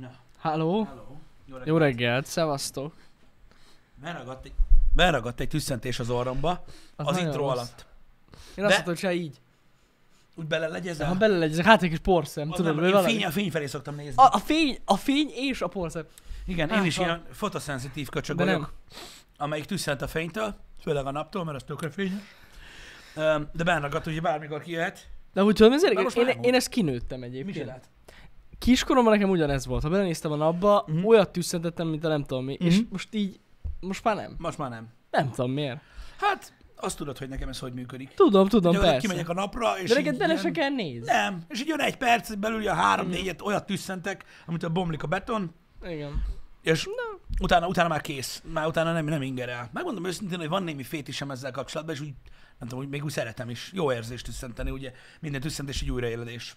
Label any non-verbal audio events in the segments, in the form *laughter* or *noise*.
Na, Halló? hello. Jó Jó reggelt, szevasztok. Beragadt egy, beragadt egy tüsszentés az orromba az, nagyon intro rossz. alatt. Én azt De- mondtam, hogy így. Úgy belelegyezzel? Ha bele legyen, hát egy kis porszem, Az tudod, nem, én valami. fény, a fény felé szoktam nézni. A, a, fény, a fény és a porszem. Igen, én Hát, is ha- ilyen fotoszenzitív köcsög nem. vagyok, amelyik tüsszent a fénytől, főleg a naptól, mert az tökre fényes. De benragadt, ugye bármikor kijöhet. De úgy tudom, ez én, nem én ezt kinőttem egyébként. csinált? Kiskoromban nekem ugyanez volt. Ha belenéztem a napba, Mhm. olyat tüsszentettem, mint a nem tudom mi. És Mhm. most így, most már nem. Most már nem. Nem tudom miért. Hát, azt tudod, hogy nekem ez hogy működik. Tudom, tudom, Gyakorlatilag persze. kimegyek a napra, és De neked bele se kell nézni. Nem, és így jön egy perc, belül a három-négyet olyat tüsszentek, amit a bomlik a beton, Igen. és utána, utána már kész. Már utána nem, nem ingerel. Megmondom őszintén, hogy van némi fétisem ezzel kapcsolatban, és úgy, nem tudom, úgy még úgy szeretem is. Jó érzés tüsszenteni, ugye minden tüsszentés egy újraéledés.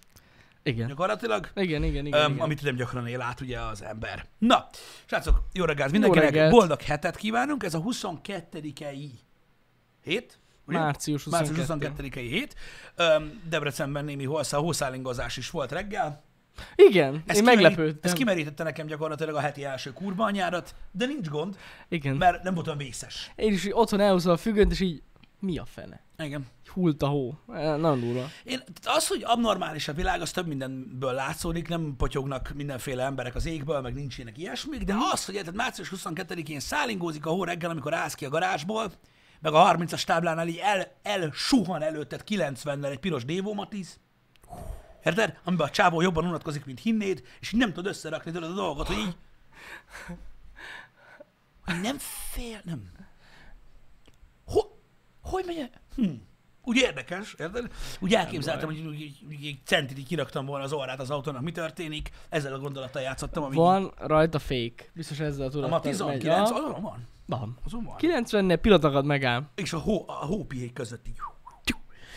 Igen. Gyakorlatilag, Igen, igen, igen. öm, igen. amit nem gyakran él át ugye az ember. Na, srácok, jó reggelt mindenkinek, reggelt. boldog hetet kívánunk, ez a 22-i hét, ugye? Március 22. Március 22-i hét. Öm, Debrecenben némi holszá, hószálingozás is volt reggel. Igen, én kimerít- meglepődtem. Ez kimerítette nekem gyakorlatilag a heti első kurva anyárat, de nincs gond, Igen. mert nem voltam vészes. Én is otthon elhúzom a függönt, és így mi a fene? Igen. Hult a hó. Eh, Nagyon durva. Én, az, hogy abnormális a világ, az több mindenből látszódik, nem potyognak mindenféle emberek az égből, meg nincsenek ilyesmik, de az, hogy tehát március 22-én szállingózik a hó reggel, amikor állsz ki a garázsból, meg a 30-as táblánál így el, el suhan előtted 90-nel egy piros Dévó Matiz, Érted? Amiben a csávó jobban unatkozik, mint hinnéd, és így nem tudod összerakni tőled a dolgot, hogy így... *laughs* Hogy nem fél, nem. Ho, hogy megy? Hm. Úgy érdekes, érted? Úgy elképzeltem, hogy úgy, úgy, úgy egy centit így kiraktam volna az orrát az autónak, mi történik, ezzel a gondolattal játszottam, ami Van rajta fake. Biztos ezzel a a tudattal Matizon megy. 9, Aha, azon van. Van. Azon van. 90-nél pillanatokat megáll. És a, hó, a hópihék között így,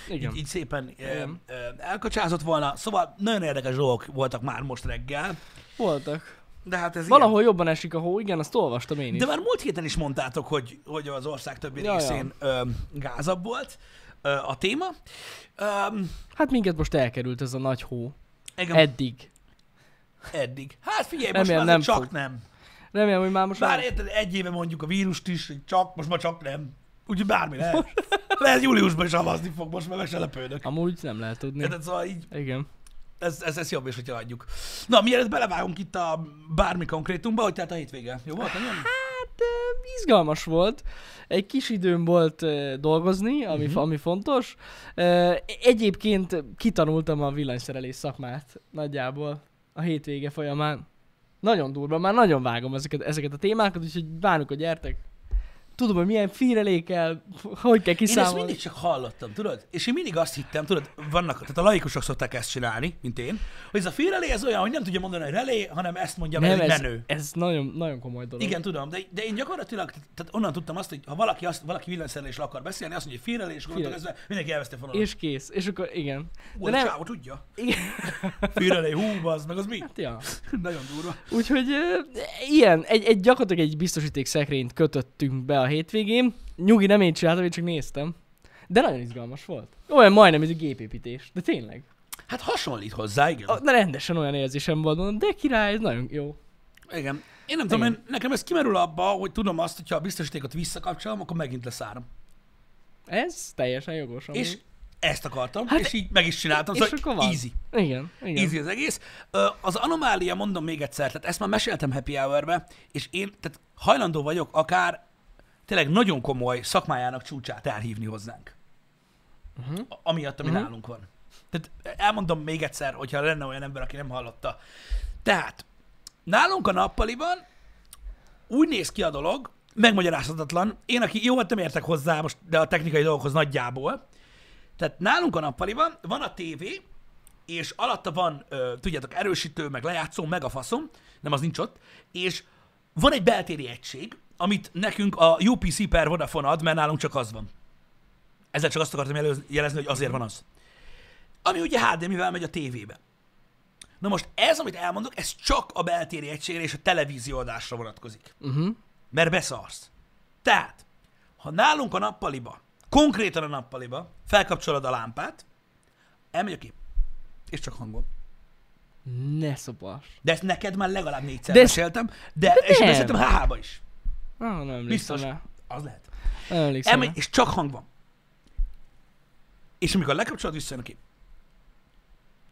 Igen. így, így szépen ö, Igen. ö, elkacsázott volna. Szóval nagyon érdekes dolgok voltak már most reggel, Voltak. De hát ez Valahol jobban esik a hó, igen, azt olvastam én is. De már múlt héten is mondtátok, hogy, hogy az ország többi Ja, ja. részén ö, gázabb volt ö, a téma. Ö, Hát minket most elkerült ez a nagy hó. igen, Eddig. eddig. Hát figyelj, most Remélem már nem csak fog. nem. Remélem, hogy már most Bár már... érted, egy éve mondjuk a vírust is, hogy csak, most már csak nem. Úgyhogy bármi lehet. *laughs* lehet júliusban is havazni fog, most már meg se lepődök. Amúgy nem lehet tudni. Érted, szóval így, Igen. Ez, ez, ez jobb is, hogyha adjuk. Na, mielőtt belevágunk itt a bármi konkrétumba, hogy tehát a hétvége. Jó volt, nagyon? Hát izgalmas volt. Egy kis időm volt dolgozni, ami, uh-huh. ami fontos. Egyébként kitanultam a villanyszerelés szakmát nagyjából a hétvége folyamán. Nagyon durva, már nagyon vágom ezeket, ezeket a témákat, úgyhogy várjuk, hogy gyertek. Tudom, hogy milyen fírelékkel, hogy kell Én ezt kiszámolni. mindig csak hallottam, tudod? És én mindig azt hittem, tudod, vannak, tehát a laikusok szokták ezt csinálni, mint én, hogy ez a félrelé ez olyan, hogy nem tudja mondani, hogy relé, hanem ezt mondja, mert ez, menő. ez nagyon, nagyon komoly dolog. Igen, tudom, de, de én gyakorlatilag, tehát onnan tudtam azt, hogy ha valaki, azt, valaki villanyszerelésről akar beszélni, azt mondja, hogy félrelé, és akkor Félrelé. ez mindenki elveszte fonalat. És kész. És akkor igen. Ú, De nem... csávó tudja. Igen. *laughs* Félrelé, hú, az meg az mi? Ja. *laughs* Nagyon durva. Úgyhogy ö, ilyen, egy, egy gyakorlatilag egy biztosíték szekrényt kötöttünk be a hétvégén. Nyugi nem én csináltam, én csak néztem. De nagyon izgalmas volt. Olyan majdnem, ez egy gépépítés. De tényleg. Hát hasonlít hozzá, igen. A, de rendesen olyan érzésem volt, mondom, de király, ez nagyon jó. Igen. Én nem tudom, Igen. én, nekem ez kimerül abba, hogy tudom azt, hogy ha a biztosítékot visszakapcsolom, akkor megint lesz áram. Ez teljesen jogos. amúgy. És ezt akartam, Hát, és így meg is csináltam, és szóval akkor van. easy. Igen, igen. Easy az egész. Az anomália, mondom még egyszer, tehát ezt már meséltem Happy hour és én tehát hajlandó vagyok akár tényleg nagyon komoly szakmájának csúcsát elhívni hozzánk. Uh-huh. Amiatt, ami Mhm. nálunk van. Tehát elmondom még egyszer, hogyha lenne olyan ember, aki nem hallotta. Tehát, nálunk a nappaliban úgy néz ki a dolog, megmagyarázhatatlan. Én, aki jó, hát nem értek hozzá most, de a technikai dolgokhoz nagyjából. Tehát nálunk a nappaliban van a tévé, és alatta van, ö, tudjátok, erősítő, meg lejátszó, meg a faszom, nem az nincs ott, és van egy beltéri egység, amit nekünk a UPC per Vodafone ad, mert nálunk csak az van. Ezzel csak azt akartam jelöz- jelezni, hogy azért van az. Ami ugye HDMI-vel megy a tévébe. Na most ez, amit elmondok, ez csak a beltéri egységre és a televízióadásra vonatkozik. Uh-huh. Mert beszarsz. Tehát, ha nálunk a nappaliba, konkrétan a nappaliba, felkapcsolod a lámpát, elmegy a kép. És csak hangol. Ne szopas. De ezt neked már legalább négyszer De meséltem, de, de és nem. beszéltem HH-ba is. Ah, nem Biztos. rá. Az lehet. Nem emlékszem Elmegy, és csak hang van. És amikor lekapcsolod, visszajön a kép.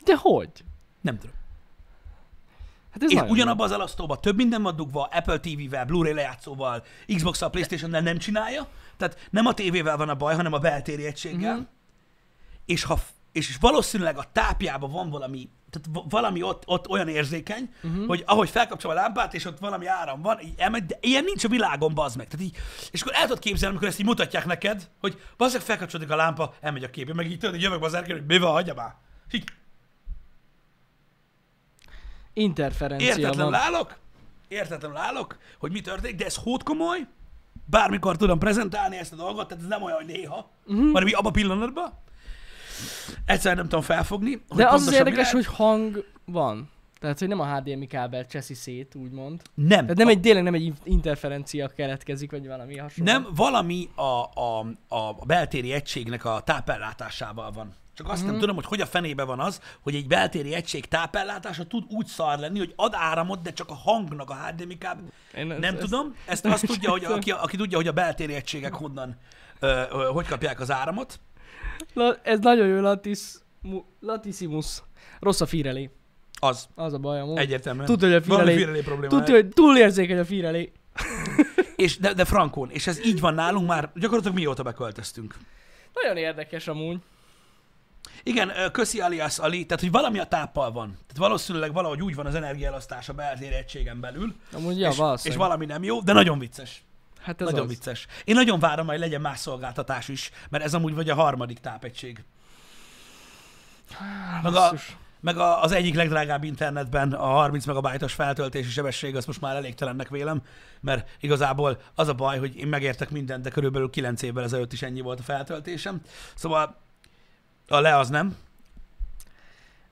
De hogy? Nem tudom. Hát ez És ugyanabban az elasztóban több minden van dugva, Apple TV-vel, Blu-ray lejátszóval, Xbox-al, Playstation-nel nem csinálja. Tehát nem a tévével van a baj, hanem a beltéri egységgel. Mhm. És, ha, és, valószínűleg a tápjában van valami, tehát va- valami ott, ott olyan érzékeny, uh-huh. hogy ahogy felkapcsol a lámpát, és ott valami áram van, így elmegy, de ilyen nincs a világon, bazd meg. Tehát így, és akkor el tudod képzelni, amikor ezt így mutatják neked, hogy bazd meg felkapcsolódik a lámpa, elmegy a kép, meg így tudod, hogy jövök az erkén, hogy mi van, hagyja már. És így Interferencia Értetlenül van. állok, értetlenül állok, hogy mi történik, de ez hót komoly, bármikor tudom prezentálni ezt a dolgot, tehát ez nem olyan, hogy néha, uh-huh. hanem abban a pillanatban. Egyszerűen nem tudom felfogni. hogy De az az érdekes, hogy hang van. Tehát, hogy nem a HDMI kábel cseszi szét, úgymond. Nem. Tehát nem egy, tényleg nem egy in- interferencia keletkezik, vagy valami hasonló. Nem, valami a, a, a beltéri egységnek a tápellátásával van. Csak azt Mhm. mm. nem tudom, hogy hogy a fenébe van az, hogy egy beltéri egység tápellátása tud úgy szar lenni, hogy ad áramot, de csak a hangnak a HDMI kábel. Én ezt- Nem ezt- tudom. Ezt azt tudja, hogy aki, aki tudja, hogy a beltéri egységek honnan, ö, ö, hogy kapják az áramot. La, ez nagyon jó latis, mu, latissimus. Rossz a firelé. Az. Az a baj amúgy. Egyértelműen. Tudja, hogy a Valami firelé. firelé probléma. Tudja, hogy túlérzékeny a firelé. *laughs* És, de, de frankón, és ez így van nálunk már gyakorlatilag mióta beköltöztünk. Nagyon érdekes amúgy. Igen, köszi alias Ali, tehát hogy valami a táppal van. Tehát valószínűleg valahogy úgy van az energiaelosztás a beltéri egységen belül, Amúgy ja, és, és valami nem jó, de nagyon vicces. Hát ez nagyon az. vicces. Én nagyon várom, hogy legyen más szolgáltatás is, mert ez amúgy vagy a harmadik tápegység. Meg, a, meg a, az egyik legdrágább internetben a 30 megabajtos feltöltési sebesség, az most már elégtelennek vélem, mert igazából az a baj, hogy én megértek mindent, de körülbelül 9 évvel ezelőtt is ennyi volt a feltöltésem. Szóval a le az nem.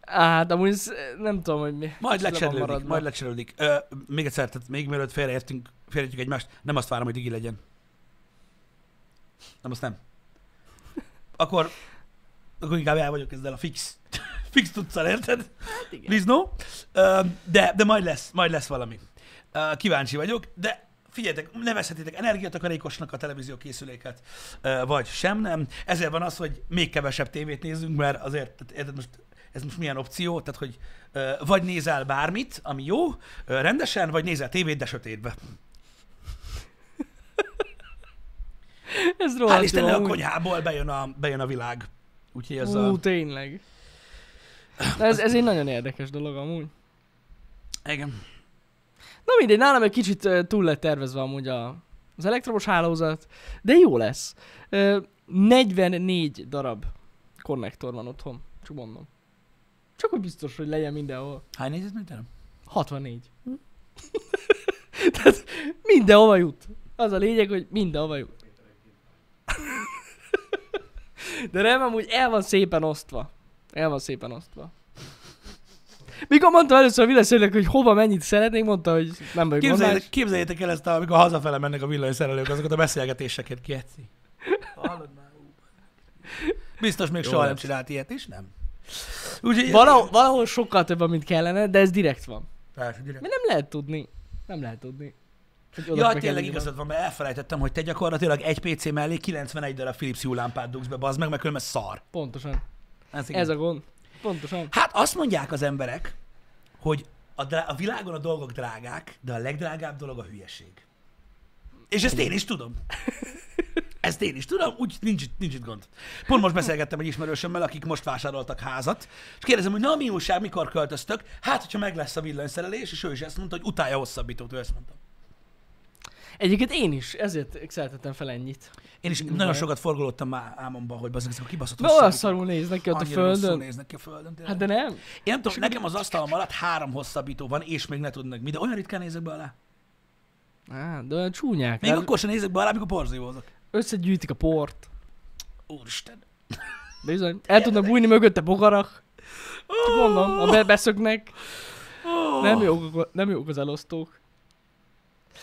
Hát amúgy nem tudom, hogy mi. Majd lecserélődik, majd lecserélődik. Ö, még egyszer, tehát még mielőtt félreértünk, félreértjük egymást, nem azt várom, hogy digi legyen. Nem, azt nem. Akkor, akkor inkább el vagyok ezzel a fix, *laughs* fix tudszal, érted? Hát igen. Please no. De, de majd lesz, majd lesz valami. Kíváncsi vagyok, de figyeljetek, nevezhetitek energiatakarékosnak a televíziókészüléket, ö, vagy sem nem. Ezért van az, hogy még kevesebb tévét nézünk, mert azért, érted, most, ez most milyen opció, tehát hogy vagy nézel bármit, ami jó, rendesen, vagy nézel tévét, de sötétbe. *laughs* Ez Hál' rohadt jó Istennek a konyhából bejön a, bejön a világ. Úgyhogy ez a... Ú, tényleg. De *coughs* ez, ez egy nagyon érdekes dolog amúgy. Igen. Na mindegy, nálam egy kicsit túl lett tervezve amúgy a, az elektromos hálózat, de jó lesz. Ö, 44 darab konnektor van otthon, csak mondom. Csak hogy biztos, hogy legyen mindenhol. Hány nézett nem? 64. Tehát mindenhova jut. Az a lényeg, hogy mindenhova jut. De nem, amúgy el van szépen osztva. El van szépen osztva. Mikor mondtam először a villanyszerelőnek, hogy hova mennyit szeretnék, mondta, hogy nem vagyok. Képzeljétek, képzeljétek el ezt, amikor hazafele mennek a villanyszerelők, azokat a beszélgetéseket kietszi. Hallod már? ú. Biztos még Jó soha nem lesz. csinált ilyet is, nem? Úgyhogy Valahol, valahol sokkal több, mint kellene, de ez direkt van. Persze, direkt. Mert nem lehet tudni. Nem lehet tudni. Ja, tényleg igazad van, mert elfelejtettem, hogy te gyakorlatilag egy PC mellé 91 darab Philips Hue lámpát dugsz be, bazd meg, mert különben szar. Pontosan. Ez, igen. Ez a gond. Pontosan. Hát azt mondják az emberek, hogy a, drá- a világon a dolgok drágák, de a legdrágább dolog a hülyeség. És ezt én is tudom. *laughs* Ezt én is tudom, úgy nincs, nincs itt gond. Pont most beszélgettem egy ismerősömmel, akik most vásároltak házat, és kérdezem, hogy na mi újság, mikor költöztök? Hát, hogyha meg lesz a villanyszerelés, és ő is ezt mondta, hogy utálja hosszabbítót, ő ezt mondta. Egyébként én is, ezért szeretettem fel ennyit. Én is Mi nagyon sokat forgolódtam már álmomban, hogy ezek a kibaszott De olyan szarul néznek ki ott a földön. néznek ki a földön. tényleg. Hát de nem. Én nem tudom, nekem az asztalom alatt három hosszabbító van, és még ne tudnak mi, de olyan ritkán nézek be alá. Á, de olyan csúnyák. Még El, akkor sem nézek be alá, amikor porzívózok. Összegyűjtik a port. Úristen. Bizony. El tudnak bújni mögötte bogarak. Mondom, ha be, beszöknek. Nem jók, nem jók az elosztók.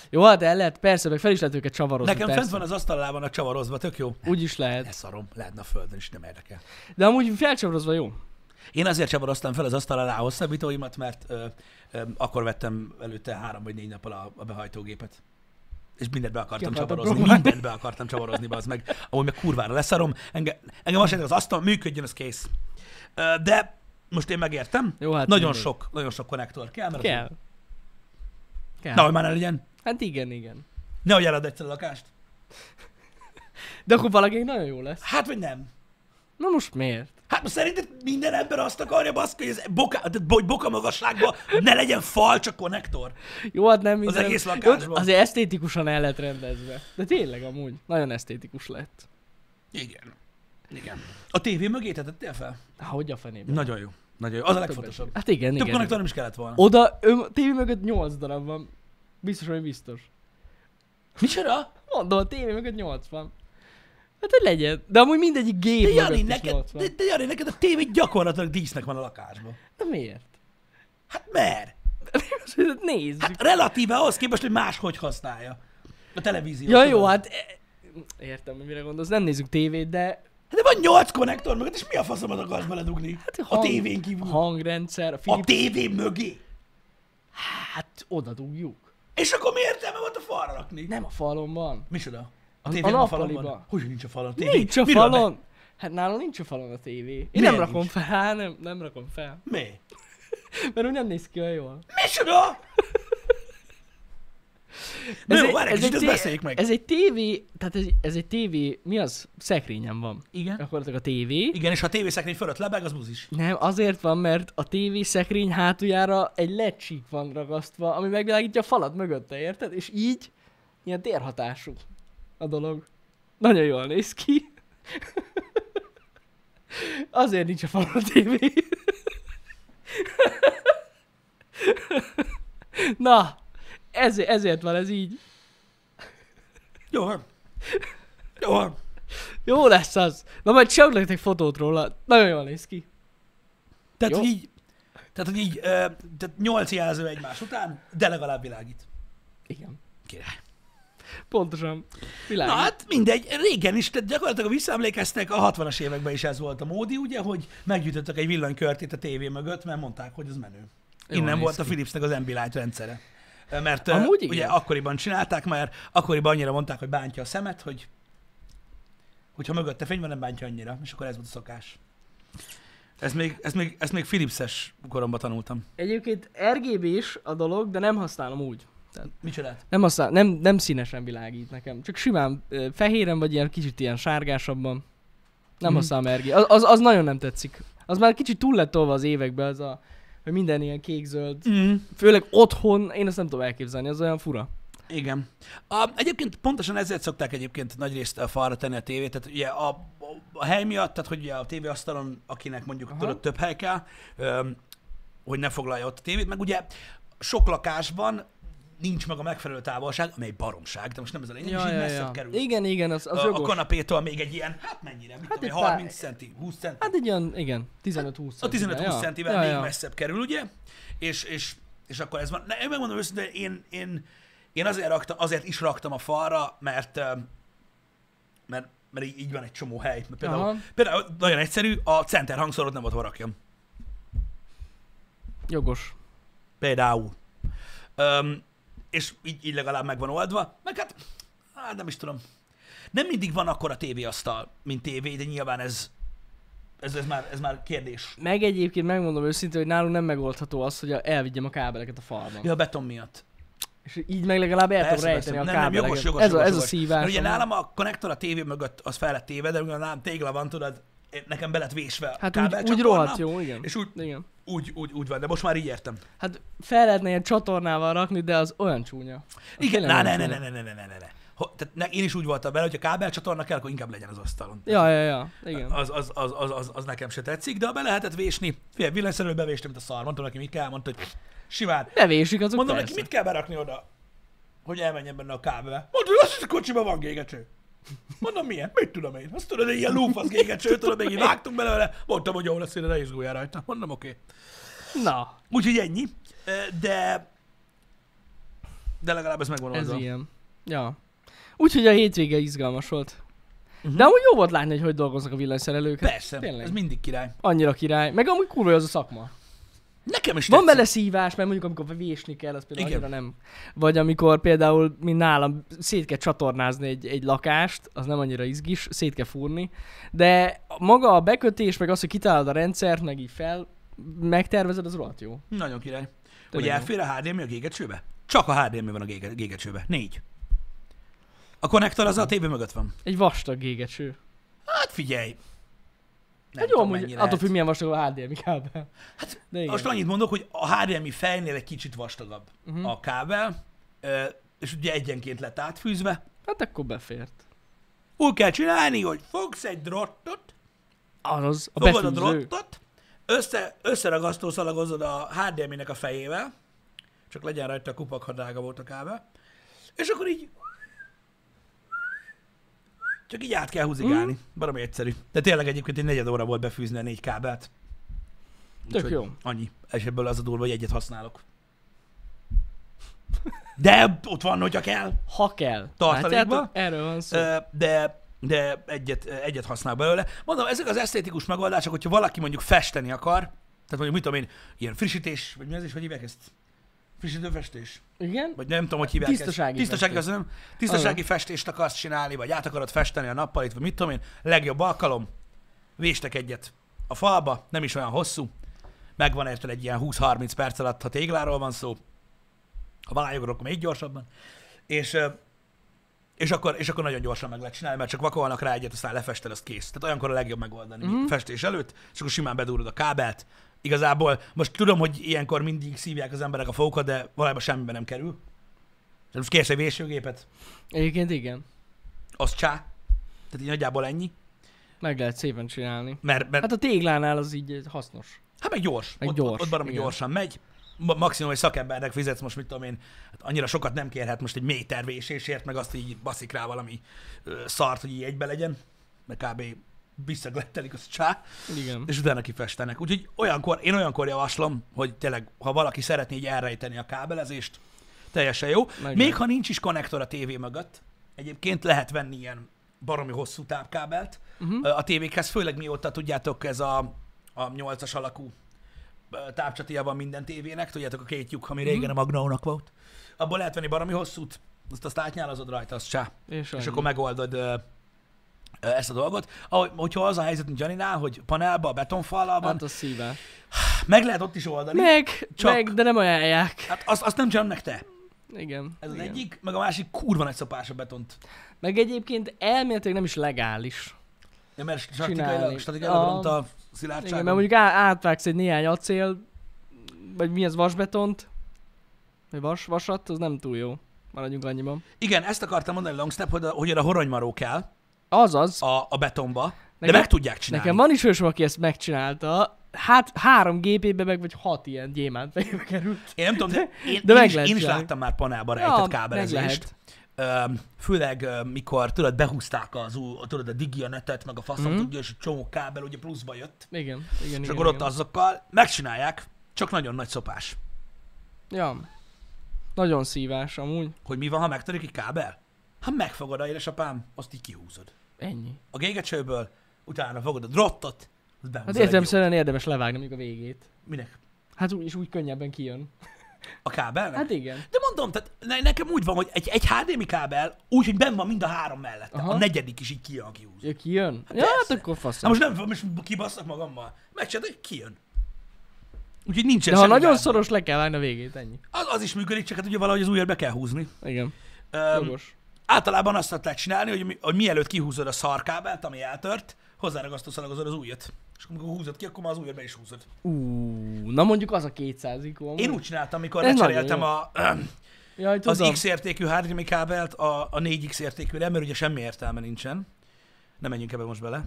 Jó, hát el lehet, persze, meg fel is lehet őket csavarozni. Nekem persze. fent van az asztalában a csavarozva, tök jó. Úgy is Ne lehet. szarom, lehetne a földön is, nem érdekel. De amúgy felcsavarozva jó. Én azért csavaroztam fel az asztal alá a hosszabbítóimat, mert ö, ö, akkor vettem előtte három vagy négy nappal a, a behajtógépet. És mindent be akartam csavarozni. Mindent be akartam csavarozni, az meg. Amúgy meg kurvára leszarom. Engem, engem azt az asztal működjön, az kész. De most én megértem. Jó, hát nagyon mindegy. sok, nagyon sok konnektor kell. Mert Kell. Kell. Na, hogy már ne legyen. Hát igen, igen. Nehogy elad egyszer a lakást. De akkor valaki nagyon jó lesz. Hát, vagy nem. Na most miért? Hát most szerinted minden ember azt akarja, baszki, hogy ez boka, tehát hogy boka magasságban ne legyen fal, csak konnektor. Jó, hát nem minden. egész Jó, lakásban. azért esztétikusan el lett rendezve. De tényleg amúgy. Nagyon esztétikus lett. Igen. Igen. A tévé mögé tettél fel? Há, hogy a fenében? Nagyon jó. Nagyon jó. Az a legfontosabb. Hát igen, Több igen. konnektor igen. nem is kellett volna. Oda, ön, tévé mögött 8 darab van. Biztos, hogy biztos. Micsoda? Mondom, a tévé mögött 8 van. Hát hogy legyen. De amúgy mindegyik gép De Jani, neked, 8 van. de, de Jani, neked a tévé gyakorlatilag dísznek van a lakásban. De miért? Hát mert? Most *laughs* Nézzük. Hát relatíve ahhoz képest, hogy máshogy használja. A televízió. ja jó, hát... e- Értem, hogy mire gondolsz. Nem nézzük tévét, de De van nyolc konnektor mögött, és mi a faszomat akarsz beledugni? Hát a hang- tévén kívül. hangrendszer, a A Philips... tévé mögé. Hát oda dugjuk. És akkor mi értelme volt a falra rakni? Nem a falon van. Micsoda? A A- a a falon van? Hogy nincs a falon? A tévé? Nincs a Miről falon. Hát nálam nincs a falon a tévé. Én Miért nem rakom nincs? fel, hát *laughs* nem, nem rakom fel. Mi? *laughs* Mert úgy nem néz ki olyan jól. Micsoda? Na jó, várj kicsit, egy beszéljük meg. Ez egy tévé, tehát ez, ez egy tévé, mi az? Szekrényen van. Igen. Gyakorlatilag a tévé. Igen, és ha a tévészekrény fölött lebeg, az buzis. Nem, azért van, mert a tévé szekrény hátuljára egy lecsík van ragasztva, ami megvilágítja a falat mögötte, érted? És így ilyen térhatású a dolog. Nagyon jól néz ki. *laughs* Azért nincs a falon a tévé. *laughs* Na, ezért, ezért van ez így. Jó van. Jó van. Jó lesz az. Na majd csinálok nektek fotót róla. Nagyon jól néz ki. Tehát, Jó. hogy így, tehát, hogy így, ö, tehát nyolc jelző egymás után, de legalább világít. Igen. Király. Pontosan. Világos. Na hát mindegy, régen is, tehát gyakorlatilag ha visszaemlékeztek, a 60-as években is ez volt a módi, ugye, hogy meggyűjtöttek egy villanykörtét a tévé mögött, mert mondták, hogy az menő. Jól Innen volt a ki. Philipsnek az Ambilight rendszere. Mert Amúgy ugye igen. akkoriban csinálták, mert akkoriban annyira mondták, hogy bántja a szemet, hogy hogyha mögötte fény van, nem bántja annyira, és akkor ez volt a szokás. Ez még, ez még, ezt még Philipses koromban tanultam. Egyébként RGB is a dolog, de nem használom úgy. Micsodát? Nem, használ, nem, nem színesen világít nekem. Csak simán ö, fehéren, vagy ilyen kicsit ilyen sárgásabban. Nem Mhm. használom RGB. Az, az, az, nagyon nem tetszik. Az már kicsit túl lett tolva az években, az a, hogy minden ilyen kék-zöld. Mm. Főleg otthon, én ezt nem tudom elképzelni, az olyan fura. Igen. A, egyébként pontosan ezért szokták egyébként nagyrészt a falra tenni a tévét, tehát ugye a, a, a hely miatt, tehát hogy ugye a tévéasztalon, akinek mondjuk Aha. tudod, több hely kell, öm, hogy ne foglalja ott a tévét, meg ugye sok lakásban nincs meg a megfelelő távolság, amely baromság, de most nem ez a lényeg, és így messzebb kerül. Igen, igen, az, az a, a jogos. kanapétól még egy ilyen, hát mennyire, mit Hát tudom, egy én, pár- 30 centi, 20 centi. Hát egy olyan, igen, 15-20 a 15-20 centivel még ja. messzebb kerül, ugye? És, és, és akkor ez van. Ne, én megmondom őszintén, én, én, én azért, raktam, azért is raktam a falra, mert, mert, mert így, így van egy csomó hely. Mert például, Aha. például nagyon egyszerű, a center hangszorot nem volt rakjam. Jogos. Például. Öm, és így, így legalább meg van oldva. Meg hát, hát nem is tudom. Nem mindig van akkor a tévéasztal, mint tévé, de nyilván ez, ez, ez, már, ez már kérdés. Meg egyébként megmondom őszintén, hogy nálunk nem megoldható az, hogy elvigyem a kábeleket a falban. Ja, a beton miatt. És így meg legalább el tudom rejteni a Nem, nem, jogos, jogos, ez, jogos, a, ez a jogos. szívás. Mert ugye nálam a konnektor a tévé mögött az felett téve, de ugye nálam tégla van, tudod, nekem be lett vésve a Hát úgy, úgy kábelcsatorna, rohadt jó, igen. És úgy, igen. úgy, úgy, úgy van, de most már így értem. Hát fel lehetne ilyen csatornával rakni, de az olyan csúnya. Az Igen, tényleg ne, ne, ne, ne, ne, ne, ne, ne, tehát ne, én is úgy voltam vele, hogy a kábelcsatorna kell, akkor inkább legyen az asztalon. Ja, ja, ja. Igen. Az, az, az, az, az, az, nekem se tetszik, de ha be lehetett vésni, fél villanyszerűen bevéstem, mint a szar. Mondtam neki, mit kell, mondta, hogy simán. Bevésik azok Mondom persze. neki, mit kell berakni oda, hogy elmenjen benne a kábelbe. Mondta, hogy azt hisz, a kocsiban van gégecső. Mondom, milyen? Mit tudom én? Azt tudod, egy ilyen lúfasz gégecső, tudod, még így vágtunk belőle. Mondtam, hogy jó lesz, ide ne izguljál rajta. Mondom, oké. Okay. Na, Úgyhogy ennyi. De... De legalább ez megvan ez oldva. ilyen. Ja. Úgyhogy a hétvége izgalmas volt. Uh-huh. De amúgy jó volt látni, hogy hogy dolgoznak a villanyszerelők. Hát Persze, tényleg. ez mindig király. Annyira király. Meg amúgy kurva az a szakma. Nekem is Van tetszik. bele szívás, mert mondjuk amikor vésni kell, az például Igen. annyira nem. Vagy amikor például, mint nálam, szét kell csatornázni egy, egy lakást, az nem annyira izgis, szét kell fúrni. De maga a bekötés, meg az, hogy kitalálod a rendszert, meg így fel, megtervezed, az rohadt jó. Nagyon király. Hogy Tényleg jó. elfér a HDMI a gégecsőbe? Csak a HDMI van a gége- gégecsőbe. Négy. A konnektor az a tévé mögött van. Egy vastag gégecső. Hát figyelj. Nem Hát jó, amúgy attól lehet. függ, milyen vastag a HDMI kábel. Hát, De igen. Most annyit mondok, hogy a HDMI fejnél egy kicsit vastagabb Mhm. a kábel, és ugye egyenként lett átfűzve. Hát akkor befért. Úgy kell csinálni, hogy fogsz egy drottot, Az, a fogod a befűző. drottot, össze, összeragasztó szalagozod a HDMI-nek a fejével, csak legyen rajta a kupak, ha drága volt a kábel, és akkor így csak így át kell húzigálni. Mm. Baromi egyszerű. De tényleg egyébként egy negyed óra volt befűzni a négy kábelt. Tök Úgyhogy jó. Annyi. És ebből az a durva, hogy egyet használok. De ott van, hogyha kell. Ha kell. Tartalékba? Látjátok? Erről van szó. De, de egyet, egyet használ belőle. Mondom, ezek az esztétikus megoldások, hogyha valaki mondjuk festeni akar, tehát mondjuk mit tudom én, ilyen frissítés, vagy mi az is, hogy hívják ezt? Frissítőfestés? Igen? Vagy nem tudom, hogy hívják Tisztasági ezt. Tisztasági, festés. nem. Tisztasági festést akarsz csinálni, vagy át akarod festeni a nappalit, vagy mit tudom én, legjobb alkalom, véstek egyet a falba, nem is olyan hosszú, megvan érted egy ilyen 20-30 perc alatt, ha tégláról van szó, ha vályogok, akkor még gyorsabban, és, és akkor, és akkor nagyon gyorsan meg lehet csinálni, mert csak vakolnak rá egyet, aztán lefested, az kész. Tehát olyankor a legjobb megoldani mm. festés előtt, és akkor simán bedúrod a kábelt. Igazából most tudom, hogy ilyenkor mindig szívják az emberek a fókat, de valójában semmiben nem kerül. Tehát most kérsz egy vésőgépet, Egyébként igen. az csá. Tehát így nagyjából ennyi. Meg lehet szépen csinálni. Mert, mert Hát a téglánál az így hasznos. hát meg gyors. meg ott, gyors, Ott, ott igen. gyorsan megy. Ma- Maximum egy szakembernek fizetsz most, mit tudom én, hát annyira sokat nem kérhet most egy méter vésésért, meg azt így baszik rá valami ö, szart, hogy így egybe legyen, mert kb. Visszaglettelik, az csá, Igen. és utána kifestenek. Úgyhogy olyankor, én olyankor javaslom, hogy tényleg, ha valaki szeretné így elrejteni a kábelezést, teljesen jó. Meg Még ha nincs is konnektor a tévé mögött, egyébként lehet venni ilyen baromi hosszú tápkábelt Uh-huh. a tévékhez, főleg mióta tudjátok, ez a, a 8-as alakú tápcsatia van minden tévének, tudjátok a két lyuk, ami Mhm. régen a Magnónak volt. Abból lehet venni baromi hosszút, azt azt átnyálazod rajta, az csá. És, És akkor megoldod ezt a dolgot. Ahogy, hogyha az a helyzet, mint Janinál, hogy panelba, a betonfallal van, Hát a szívás. meg lehet ott is oldani. Meg, Csak- meg, de nem ajánlják. Hát azt, azt nem csinálom nektek. Igen. Ez az igen. egyik, meg a másik kurva nagy szopás a betont. Meg egyébként elméletileg nem is legális. Ja, mert statikailag, statikailag A- ront a Igen, szilárdságon. mert mondjuk á- átvágsz egy néhány acél, vagy mi az vasbetont, vagy vas, vasat, az nem túl jó. Maradjunk annyiban. Igen, ezt akartam mondani Longstep, hogy, a, hogy oda horonymaró kell Azaz, a, a betonba, de Nekem- meg tudják csinálni. nekem van is ősöm, aki ezt megcsinálta, hát három gépébe meg, vagy hat ilyen gyémánt fejébe került. Én nem tudom, de *laughs* én, De én, meg is, én is láttam már panelba Ja, rejtett meg kábelezést. Főleg, mikor tudod, behúzták az új, tudod, a Digi a netet, meg a faszom Mhm. tudja, és egy csomó kábel ugye pluszba jött. Igen, igen, És igen. akkor ott igen. azokkal megcsinálják, csak nagyon nagy szopás. Ja. Nagyon szívás amúgy. Hogy mi van, ha megtörik egy kábel? Ha megfogod a édesapám, azt így kihúzod. Ennyi. A gégecsőből, utána fogod a drottot, Hát szerint érdemes levágni mondjuk a végét. Minek? Hát úgy, és úgy könnyebben kijön. A kábelnek? Hát igen. De mondom, tehát ne, nekem úgy van, hogy egy, egy HDMI kábel úgy, hogy benn van mind a három mellette. Aha. A negyedik is így kijön, kihúz. Ja, kijön? Ja, persze. hát akkor fasz. Na most nem most kibasszak magammal. Megcsinálod, hogy kijön. Úgyhogy nincsen De ha nagyon gázba. szoros, le kell vágni a végét, ennyi. Az, az is működik, csak hát ugye valahogy az ujjat be kell húzni. Igen. Um, Jogos. Általában azt lehet csinálni, hogy, mi- hogy mielőtt kihúzod a szarkábelt, ami eltört, hozzáragasztószalagozod az ujjat. És amikor húzod ki, akkor már az ujjat be is húzod. Ú, na mondjuk az a 200 ikó. Én úgy csináltam, amikor lecseréltem a, Jaj, az. X értékű HDMI kábelt a, a 4X értékűre, mert ugye semmi értelme nincsen. Nem menjünk ebbe most bele,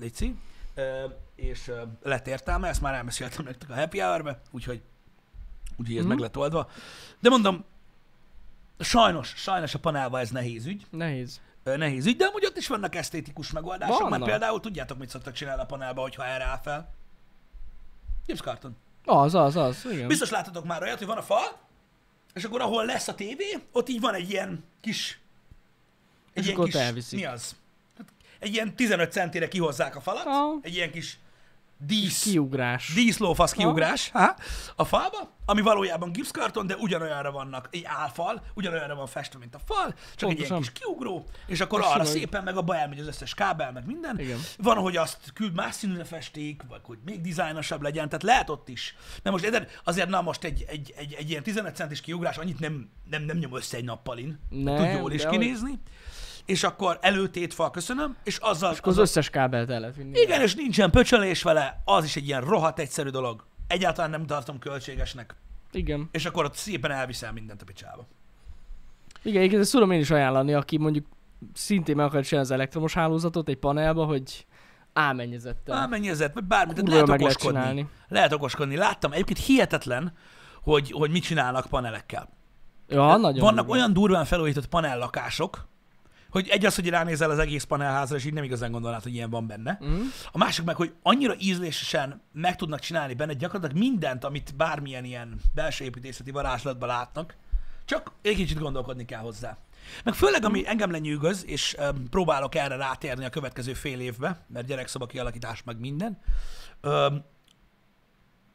Léci. Ö, és ö, lett értelme, ezt már elmeséltem nektek a happy hour úgyhogy, úgyhogy ez Mhm. meg lett oldva. De mondom, sajnos, sajnos a panelba ez nehéz ügy. Nehéz. Ö, nehéz ügy, de amúgy ott is vannak esztétikus megoldások, Vannak. mert például tudjátok, mit szoktak csinálni a panelba, hogyha erre áll fel. Gipszkarton. Az, az, az. Igen. Biztos láttatok már olyat, hogy van a fal, és akkor ahol lesz a tévé, ott így van egy ilyen kis... Egy És ilyen akkor kis, elviszik. Mi az? Hát egy ilyen 15 centire kihozzák a falat, Aha. egy ilyen kis dísz, Kiugrás. díszlófasz kiugrás ha, a falba, ami valójában gipszkarton, de ugyanolyanra vannak, egy álfal, ugyanolyanra van festve, mint a fal, csak egy ilyen Pontosan. kis kiugró, és akkor Ez arra szépen meg abba elmegy az összes kábel, meg minden. Igen. Van, hogy azt küld más színűre festék, vagy hogy még dizájnosabb legyen, tehát lehet ott is. De most érted, azért na most egy, egy, egy, egy ilyen 15 centis kiugrás annyit nem, nem, nem nyom össze egy nappalin. Nem, Tud jól is de hogy- kinézni. És akkor előtét fal, köszönöm, és azzal, És akkor az összes kábelt el lehet vinni. igen, és nincsen pöcsölés vele, az is egy ilyen rohadt egyszerű dolog. Egyáltalán nem tartom költségesnek. Igen. És akkor ott szépen elviszel mindent a picsába. Igen, egyébként ezt tudom én is ajánlani, aki mondjuk szintén meg akar csinálni az elektromos hálózatot egy panelba, hogy ámennyezettel. Á, mennyi ezért, vagy bármit, tehát lehet meg lehet csinálni. Lehet okoskodni. Láttam, egyébként hihetetlen, hogy, hogy mit csinálnak panelekkel. Ja, nagyon Vannak durva. olyan durván felújított panellakások, hogy egy az, hogy ránézel az egész panelházra, és így nem igazán gondolnád, hogy ilyen van benne. Mhm. A másik meg, hogy annyira ízlésesen meg tudnak csinálni benne gyakorlatilag mindent, amit bármilyen ilyen belső építészeti varázslatban látnak, csak egy kicsit gondolkodni kell hozzá. Meg főleg, ami engem lenyűgöz, és um, próbálok erre rátérni a következő fél évbe, mert gyerekszoba kialakítás meg minden, um,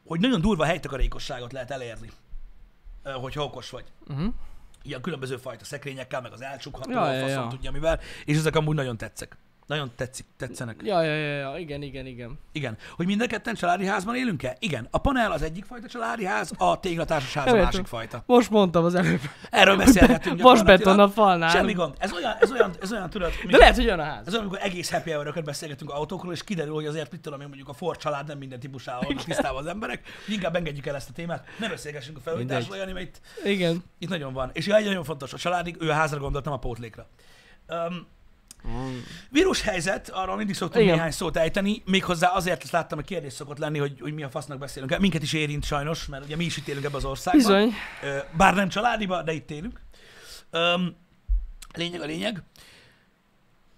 hogy nagyon durva helytakarékosságot lehet elérni, uh, hogyha okos vagy Uh-huh. Ilyen különböző fajta szekrényekkel, meg az elcsukható, Ja, faszom ja. tudja mivel, és ezek amúgy nagyon tetszek. Nagyon tetszik, tetszenek. Ja, ja, ja, ja, igen, igen, igen. Igen. Hogy mind a ketten családi házban élünk-e? Igen. A panel az egyik fajta családi ház, a téglatársas ház a másik fajta. Most mondtam az előbb. Erről beszélhetünk Vasbeton a falnál. Semmi gond. Ez olyan, ez olyan, ez olyan tudod, De lehet, hogy jön a ház. ez olyan, amikor egész happy hour beszélgetünk autókról, és kiderül, hogy azért mit tudom én, mondjuk a Ford család nem minden típusával vannak tisztában az emberek. Inkább engedjük el ezt a témát, ne beszélgessünk a felújításról, Jani, mert itt Igen. Itt nagyon van. És ja, egy nagyon fontos, a családig, ő a házra gondolt, nem a pótlékra. Um, vírushelyzet, arról mindig szoktunk Igen. néhány szót ejteni, méghozzá azért ezt láttam, hogy kérdés szokott lenni, hogy, hogy mi a fasznak beszélünk. Minket is érint sajnos, mert ugye mi is itt élünk ebbe az országban. Bizony. Bár nem családiba, de itt élünk. Lényeg a lényeg.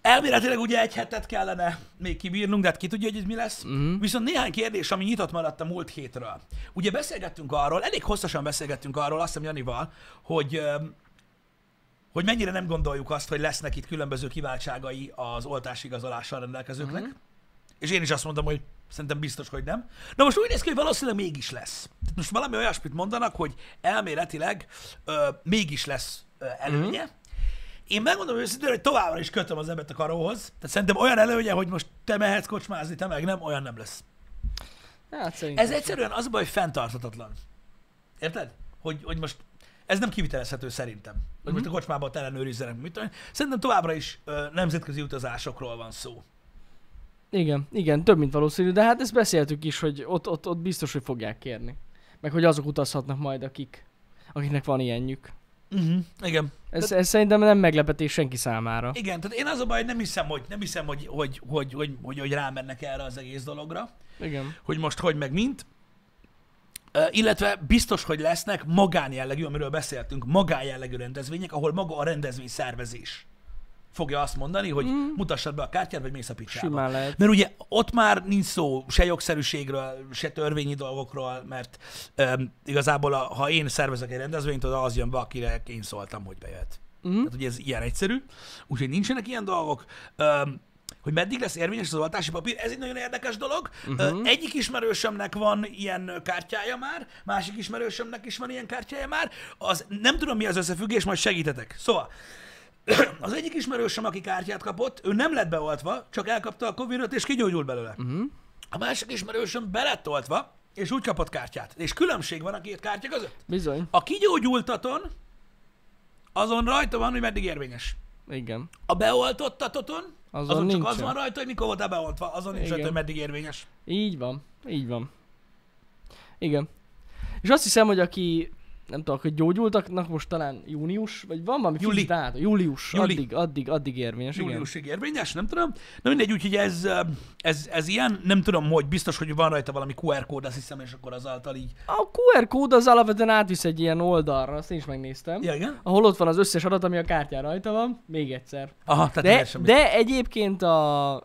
Elméletileg ugye egy hetet kellene még kibírnunk, de hát ki tudja, hogy ez mi lesz. Mhm. Viszont néhány kérdés, ami nyitott maradt a múlt hétről. Ugye beszélgettünk arról, elég hosszasan beszélgettünk arról, azt hiszem Janival, hogy, hogy mennyire nem gondoljuk azt, hogy lesznek itt különböző kiváltságai az oltásigazolással rendelkezőknek. Mhm. És én is azt mondom, hogy szerintem biztos, hogy nem. Na most úgy néz ki, hogy valószínűleg mégis lesz. Tehát most valami olyasmit mondanak, hogy elméletileg ö, mégis lesz ö, előnye. Mhm. Én megmondom őszintén, hogy továbbra is kötöm az ebet a karóhoz. Tehát szerintem olyan előnye, hogy most te mehetsz kocsmázni, te meg nem, olyan nem lesz. Hát. Ez egyszerűen az a baj, hogy fenntarthatatlan. Érted? Hogy, hogy most ez nem kivitelezhető szerintem. Hogy most a kocsmában ellenőrizzenek, mit tudom. Szerintem továbbra is ö, nemzetközi utazásokról van szó. Igen, igen, több mint valószínű, de hát ezt beszéltük is, hogy ott, ott, ott biztos, hogy fogják kérni. Meg hogy azok utazhatnak majd, akik, akiknek van ilyenjük. Uh-huh. Igen. Ez, ez szerintem nem meglepetés senki számára. Igen, tehát én az a baj, nem hiszem, hogy, nem hiszem, hogy, hogy, hogy, hogy, hogy, hogy rámennek erre az egész dologra, Igen. hogy most hogy meg mint. Illetve biztos, hogy lesznek magánjellegű, amiről beszéltünk, magánjellegű rendezvények, ahol maga a rendezvény szervezés fogja azt mondani, hogy mm. mutassad be a kártyát, vagy mész a picsába. Simán lehet. Mert ugye ott már nincs szó se jogszerűségről, se törvényi dolgokról, mert um, igazából a, ha én szervezek egy rendezvényt, oda az jön be, akire én szóltam, hogy bejöhet. Mhm. Tehát ugye ez ilyen egyszerű, úgyhogy nincsenek ilyen dolgok. Um, hogy meddig lesz érvényes az oltási papír, ez egy nagyon érdekes dolog. Uh-huh. Egyik ismerősömnek van ilyen kártyája már, másik ismerősömnek is van ilyen kártyája már. Az, nem tudom mi az összefüggés, majd segítetek. Szóval, *clears throat* az egyik ismerősöm, aki kártyát kapott, ő nem lett beoltva, csak elkapta a Covid-ot és kigyógyult belőle. Uh-huh. A másik ismerősöm be lett oltva, és úgy kapott kártyát. És különbség van a két kártya között. Bizony. A kigyógyultaton azon rajta van, hogy meddig érvényes. Igen. A beoltottatoton, azon, Azon csak az van rajta, hogy mikor voltál beoltva, azon nincs Igen. rajta, hogy meddig érvényes. Így van. Így van. Igen. És azt hiszem, hogy aki nem tudom, hogy gyógyultaknak most talán június, vagy van valami Júli. dátum? Július. Júli. Addig, addig, addig érvényes. Igen. Júliusig érvényes, nem tudom. Na mindegy, úgyhogy ez, ez, ez ilyen, nem tudom, hogy biztos, hogy van rajta valami QR kód, azt hiszem, és akkor azáltal így. A QR kód az alapvetően átvisz egy ilyen oldalra, azt én is megnéztem. Ja, igen? Ahol ott van az összes adat, ami a kártyán rajta van, még egyszer. Aha, tehát De, de, egyébként a,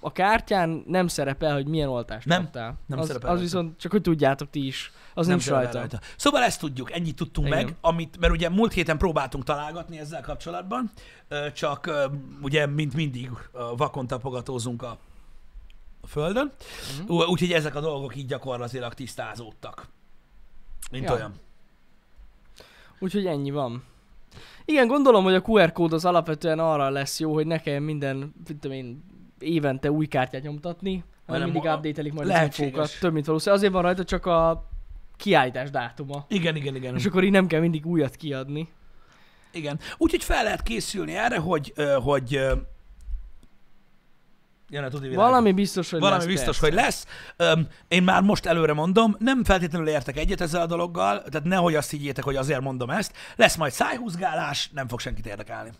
a kártyán nem szerepel, hogy milyen oltást Nem, kaptál. nem az, szerepel Az rajta. viszont, csak hogy tudjátok ti is, az nem nincs rajta. rajta. Szóval ezt tudjuk. ennyit tudtunk Igen. meg, amit, mert ugye múlt héten próbáltunk találgatni ezzel kapcsolatban, csak ugye, mint mindig, vakon tapogatózunk a, a földön, uh-huh. úgyhogy ezek a dolgok így gyakorlatilag tisztázódtak. Mint Ja. olyan. Úgyhogy ennyi van. Igen, gondolom, hogy a QR kód az alapvetően arra lesz jó, hogy ne kelljen minden, tudom én, évente új kártyát nyomtatni, hanem mindig update-elik majd az lehetséges. infókat. Több, mint valószínű. Azért van rajta csak a kiállítás dátuma. Igen, igen, igen. És akkor így nem kell mindig újat kiadni. Igen. Úgyhogy fel lehet készülni erre, hogy, hogy jön világ. Valami biztos, hogy Valami lesz, biztos, persze. hogy lesz. Öm, én már most előre mondom, nem feltétlenül értek egyet ezzel a dologgal, tehát nehogy azt higgyétek, hogy azért mondom ezt. Lesz majd szájhúzgálás, nem fog senkit érdekelni.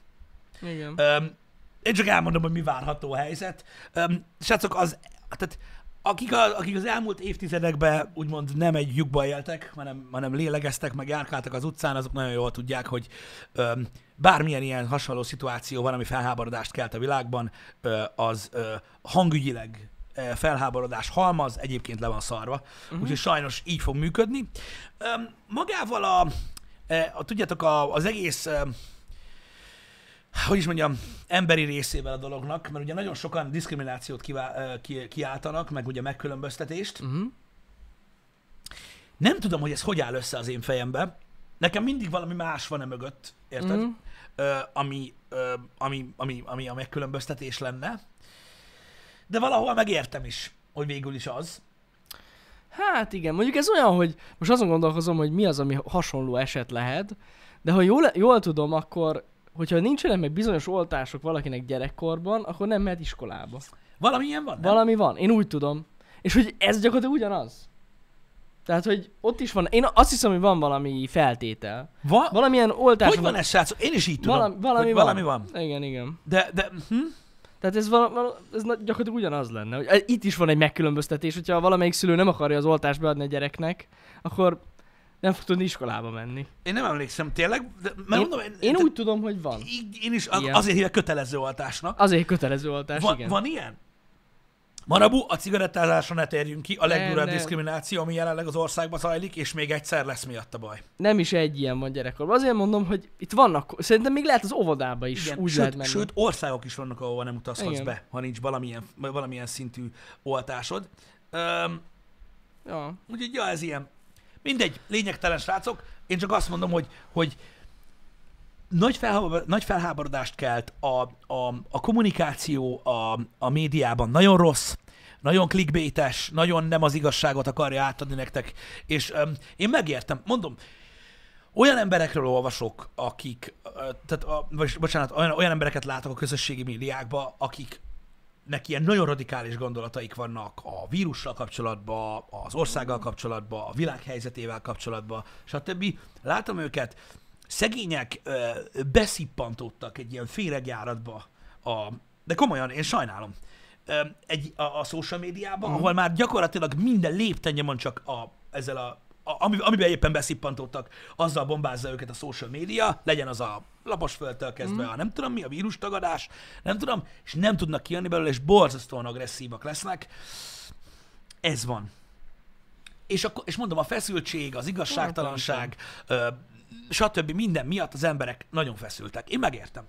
Igen. Öm, én csak elmondom, hogy mi várható a helyzet. Öm, srácok, az, tehát akik, a, akik az elmúlt évtizedekben úgymond nem egy lyukba éltek, hanem, hanem lélegeztek, meg járkáltak az utcán, azok nagyon jól tudják, hogy öm, bármilyen ilyen hasonló szituáció van, ami felháborodást kelt a világban, ö, az ö, hangügyileg ö, felháborodás halmaz, egyébként le van szarva. Uh-huh. Úgyhogy sajnos így fog működni. Öm, magával a, a tudjátok, a, az egész ö, hogy is mondjam, emberi részével a dolognak, mert ugye nagyon sokan diszkriminációt kivá, ki, kiáltanak, meg ugye megkülönböztetést. Uh-huh. Nem tudom, hogy ez hogy áll össze az én fejembe. Nekem mindig valami más van e mögött, érted? Mhm. Ö, ami, ö, ami, ami, ami a megkülönböztetés lenne. De valahol megértem is, hogy végül is az. Hát igen, mondjuk ez olyan, hogy most azon gondolkozom, hogy mi az, ami hasonló eset lehet, de ha jól, jól tudom, akkor hogyha nincsenek meg bizonyos oltások valakinek gyerekkorban, akkor nem mehet iskolába. Valami ilyen van, nem? Valami van, én úgy tudom. És hogy ez gyakorlatilag ugyanaz. Tehát, hogy ott is van, én azt hiszem, hogy van valami feltétel. Va- Valamilyen oltás hogy van ez, srácok? Én is így tudom, valami, valami, van. valami van. Igen, igen. De, de hm? Tehát ez, vala, vala, ez gyakorlatilag ugyanaz lenne. Hogy itt is van egy megkülönböztetés, hogyha valamelyik szülő nem akarja az oltást beadni a gyereknek, akkor nem fog tudni iskolába menni. én nem emlékszem tényleg, de, mert Én, mondom, én, én úgy tudom, hogy van. én is Ilyen. azért hívják kötelező oltásnak. Azért kötelező oltás, Van, igen. van ilyen? Marabu, a cigarettázásra ne térjünk ki, a legdurvább diszkrimináció, ami jelenleg az országban zajlik, és még egyszer lesz miatt a baj. Nem is egy ilyen van gyerekkorban. Azért mondom, hogy itt vannak, szerintem még lehet az óvodába is Igen, úgy lehet sőt, menni. sőt, országok is vannak, ahova nem utazhatsz Igen. be, ha nincs valamilyen, valamilyen szintű oltásod. Öm, Ja. úgyhogy, ja, ez ilyen. Mindegy, lényegtelen srácok. Én csak azt mondom, hogy, hogy nagy, felhábor, nagy felháborodást kelt a, a, a kommunikáció a, a médiában. Nagyon rossz, nagyon clickbaites, nagyon nem az igazságot akarja átadni nektek. És um, én megértem, mondom, olyan emberekről olvasok, akik, ö, tehát, a, vagy, bocsánat, olyan, olyan embereket látok a közösségi médiákban, akik nek ilyen nagyon radikális gondolataik vannak a vírussal kapcsolatban, az országgal kapcsolatban, a világ helyzetével kapcsolatban, stb. Látom őket, szegények ö, beszippantódtak egy ilyen féregjáratba, a, de komolyan, én sajnálom, ö, egy, a, a social médiában, uh-huh. ahol már gyakorlatilag minden léptennyomon csak a, ezzel a, ami, amiben éppen beszippantódtak, azzal bombázza őket a social média, legyen az a laposföldtől kezdve, mm. a nem tudom mi, a vírustagadás, nem tudom, és nem tudnak kijönni belőle, és borzasztóan agresszívak lesznek. Ez van. És, akkor, és mondom, a feszültség, az igazságtalanság, ö, stb. minden miatt az emberek nagyon feszültek. Én megértem.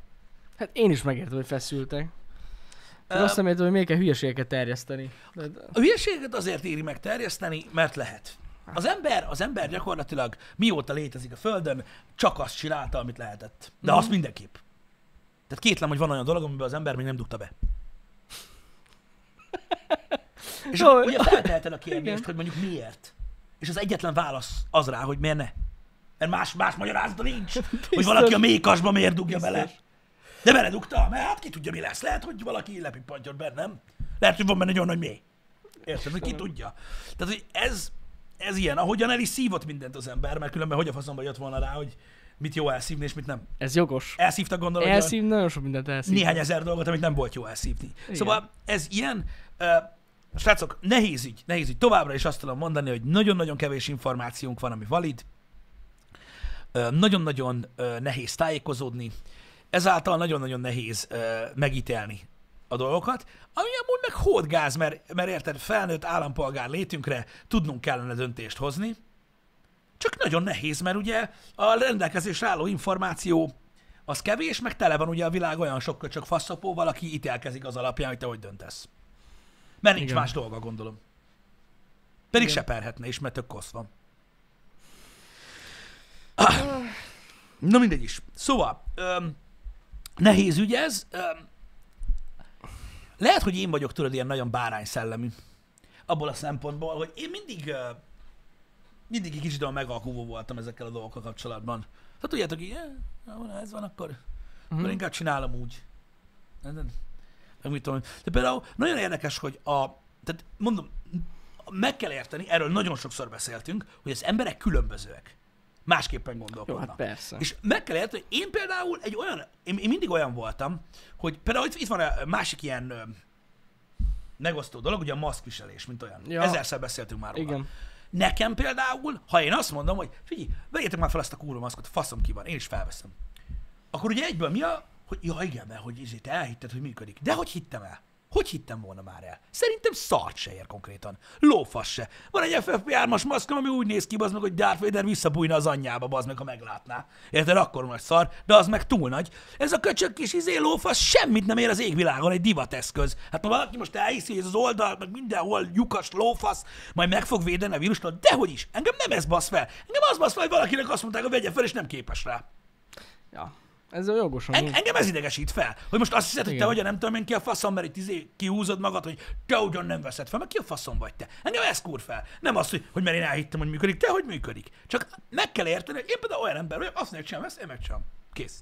Hát én is megértem, hogy feszültek. Ö, azt nem értem, hogy miért kell hülyeségeket terjeszteni. De, A hülyeséget azért éri meg terjeszteni, mert lehet. Az ember, az ember gyakorlatilag mióta létezik a Földön, csak azt csinálta, amit lehetett. De azt mindenképp. Tehát kétlem, hogy van olyan dolog, amiben az ember még nem dugta be. És Jó, ugye felteheted a kérdést, igen. hogy mondjuk miért. És az egyetlen válasz az rá, hogy miért ne. Mert más, más magyarázata nincs, *laughs* hogy valaki a mékasba miért dugja bele. De beledugta, mert hát ki tudja, mi lesz. Lehet, hogy valaki lepippantja bennem. Lehet, hogy van benne nagyon nagy mély. Érted, hogy ki tudja. Tehát, hogy ez, ez ilyen, ahogyan el is szívott mindent az ember, mert különben hogy a faszomba jött volna rá, hogy mit jó elszívni, és mit nem. ez jogos. Elszívtak gondolom, Elszív, nagyon sok mindent elszív. néhány ezer dolgot, amit nem volt jó elszívni. Igen. Szóval ez ilyen, uh, srácok, nehéz ügy, nehéz ügy. Továbbra is azt tudom mondani, hogy nagyon-nagyon kevés információnk van, ami valid. Ö, Nagyon-nagyon ö, nehéz tájékozódni, ezáltal nagyon-nagyon nehéz ö, megítélni a dolgokat, ami amúgy meg hódgáz, mert, mert érted, felnőtt állampolgár létünkre tudnunk kellene döntést hozni, csak nagyon nehéz, mert ugye a rendelkezésre álló információ az kevés, meg tele van ugye a világ olyan sok köcsök faszopóval, aki ítélkezik az alapján, hogy te hogy döntesz. Mert nincs Igen. más dolga, gondolom. Pedig Igen. se perhetne is, mert tök kosz van. Ah. Na mindegy is. Szóval, öm, nehéz ügy ez. Öm, lehet, hogy én vagyok tudod ilyen nagyon bárány szellemű. Abból a szempontból, hogy én mindig, mindig egy kicsit olyan megalkuvó voltam ezekkel a dolgokkal kapcsolatban. Tehát tudjátok, hogy "Eh, ha ez van, akkor, uh-huh. akkor inkább csinálom úgy. Mit tudom. De például nagyon érdekes, hogy a, tehát mondom, meg kell érteni, erről nagyon sokszor beszéltünk, hogy az emberek különbözőek. Másképpen Jó, gondolkodnak. hát persze. És meg kell érteni, hogy én például egy olyan, én, én mindig olyan voltam, hogy például itt, itt van a másik ilyen ö, megosztó dolog, ugye a maszkviselés, mint olyan. Ja. Ezerszer beszéltünk már róla. Igen. Nekem például, ha én azt mondom, hogy figyelj, vegyétek már fel azt a kurva maszkot, faszom ki van, én is felveszem. Akkor ugye egyből mi a, hogy ja igen, mert hogy ezért elhitted, hogy működik. De hogy hittem el? Hogy hittem volna már el? Szerintem szart se ér konkrétan. Lófasz se. Van egy FFP3-as maszkom, ami úgy néz ki, az meg, hogy Darth Vader visszabújna az anyjába, az meg, ha meglátná. Érted? Akkor nagy szar, de az meg túl nagy. Ez a köcsök kis izé lófasz semmit nem ér az égvilágon, egy divateszköz. Hát ha valaki most elhiszi, hogy ez az oldal, meg mindenhol lyukas lófasz, majd meg fog védeni a vírustól, dehogy is. Engem nem ez basz fel. Engem az basz fel, hogy valakinek azt mondták, hogy vegye fel, és nem képes rá. Ja. Ez a jogos En, engem ez idegesít fel, hogy most azt hiszed, hogy te vagy nem tudom én ki a faszom, mert itt izé kihúzod magad, hogy te ugyan nem veszed fel, mert ki a faszom vagy te. Engem ez kur fel. Nem az, hogy, hogy mert én elhittem, hogy működik, te hogy működik. Csak meg kell érteni, hogy én például olyan ember vagyok, azt megcsinálom ezt, én megcsinálom. Kész.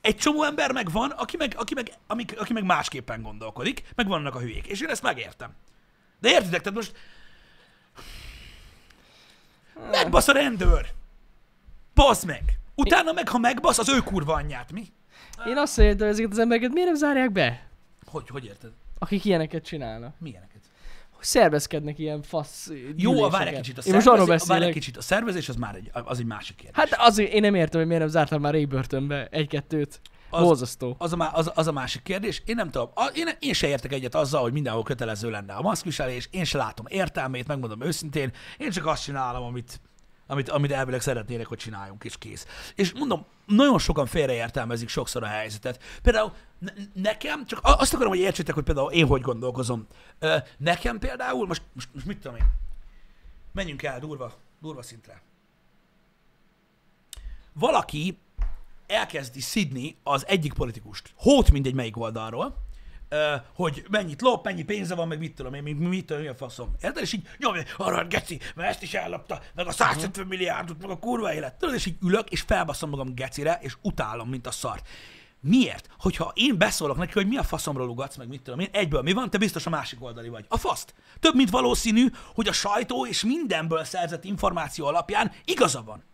Egy csomó ember meg van, aki meg, aki meg, amik, aki meg másképpen gondolkodik, meg vannak a hülyék. És én ezt megértem. De értitek, tehát most megbasz a rendőr. Basz meg. Utána meg, ha megbasz, az ő kurva anyját, mi? Én azt értem, hogy ezeket az embereket miért nem zárják be? Hogy, hogy érted? Akik ilyeneket csinálnak. Milyeneket? Hogy szervezkednek ilyen fasz Jó, a várj egy kicsit. A Én most arról várj egy beszélek. kicsit. A szervezés az már egy, az egy másik kérdés. Hát azért én nem értem, hogy miért nem zártam már régbörtönbe egy-kettőt. Az- Az... Az a, az, az a másik kérdés. Én nem tudom, a, én, én se értek egyet azzal, hogy mindenhol kötelező lenne a maszkviselés, én se látom értelmét, megmondom őszintén, én csak azt csinálom, amit, amit, amit elvileg szeretnének, hogy csináljunk, és kész. És mondom, nagyon sokan félreértelmezik sokszor a helyzetet. Például ne, nekem, csak azt akarom, hogy értsétek, hogy például én hogy gondolkozom. Nekem például, most, most, most mit tudom én, menjünk el durva, durva szintre. Valaki elkezdi szidni az egyik politikust, hót mindegy melyik oldalról, hogy mennyit lop, mennyi pénze van, meg mit tudom én, mit, mit tudom, mi a faszom. Érted? És így nyomja, arra geci, mert ezt is ellopta, meg a 150 milliárdot, meg a kurva élet. Tudod, és így ülök, és felbaszom magam gecire, és utálom, mint a szart. Miért? Hogyha én beszólok neki, hogy mi a faszomról ugatsz, meg mit tudom én, egyből mi van, te biztos a másik oldali vagy. A faszt. Több mint valószínű, hogy a sajtó és mindenből szerzett információ alapján igaza van.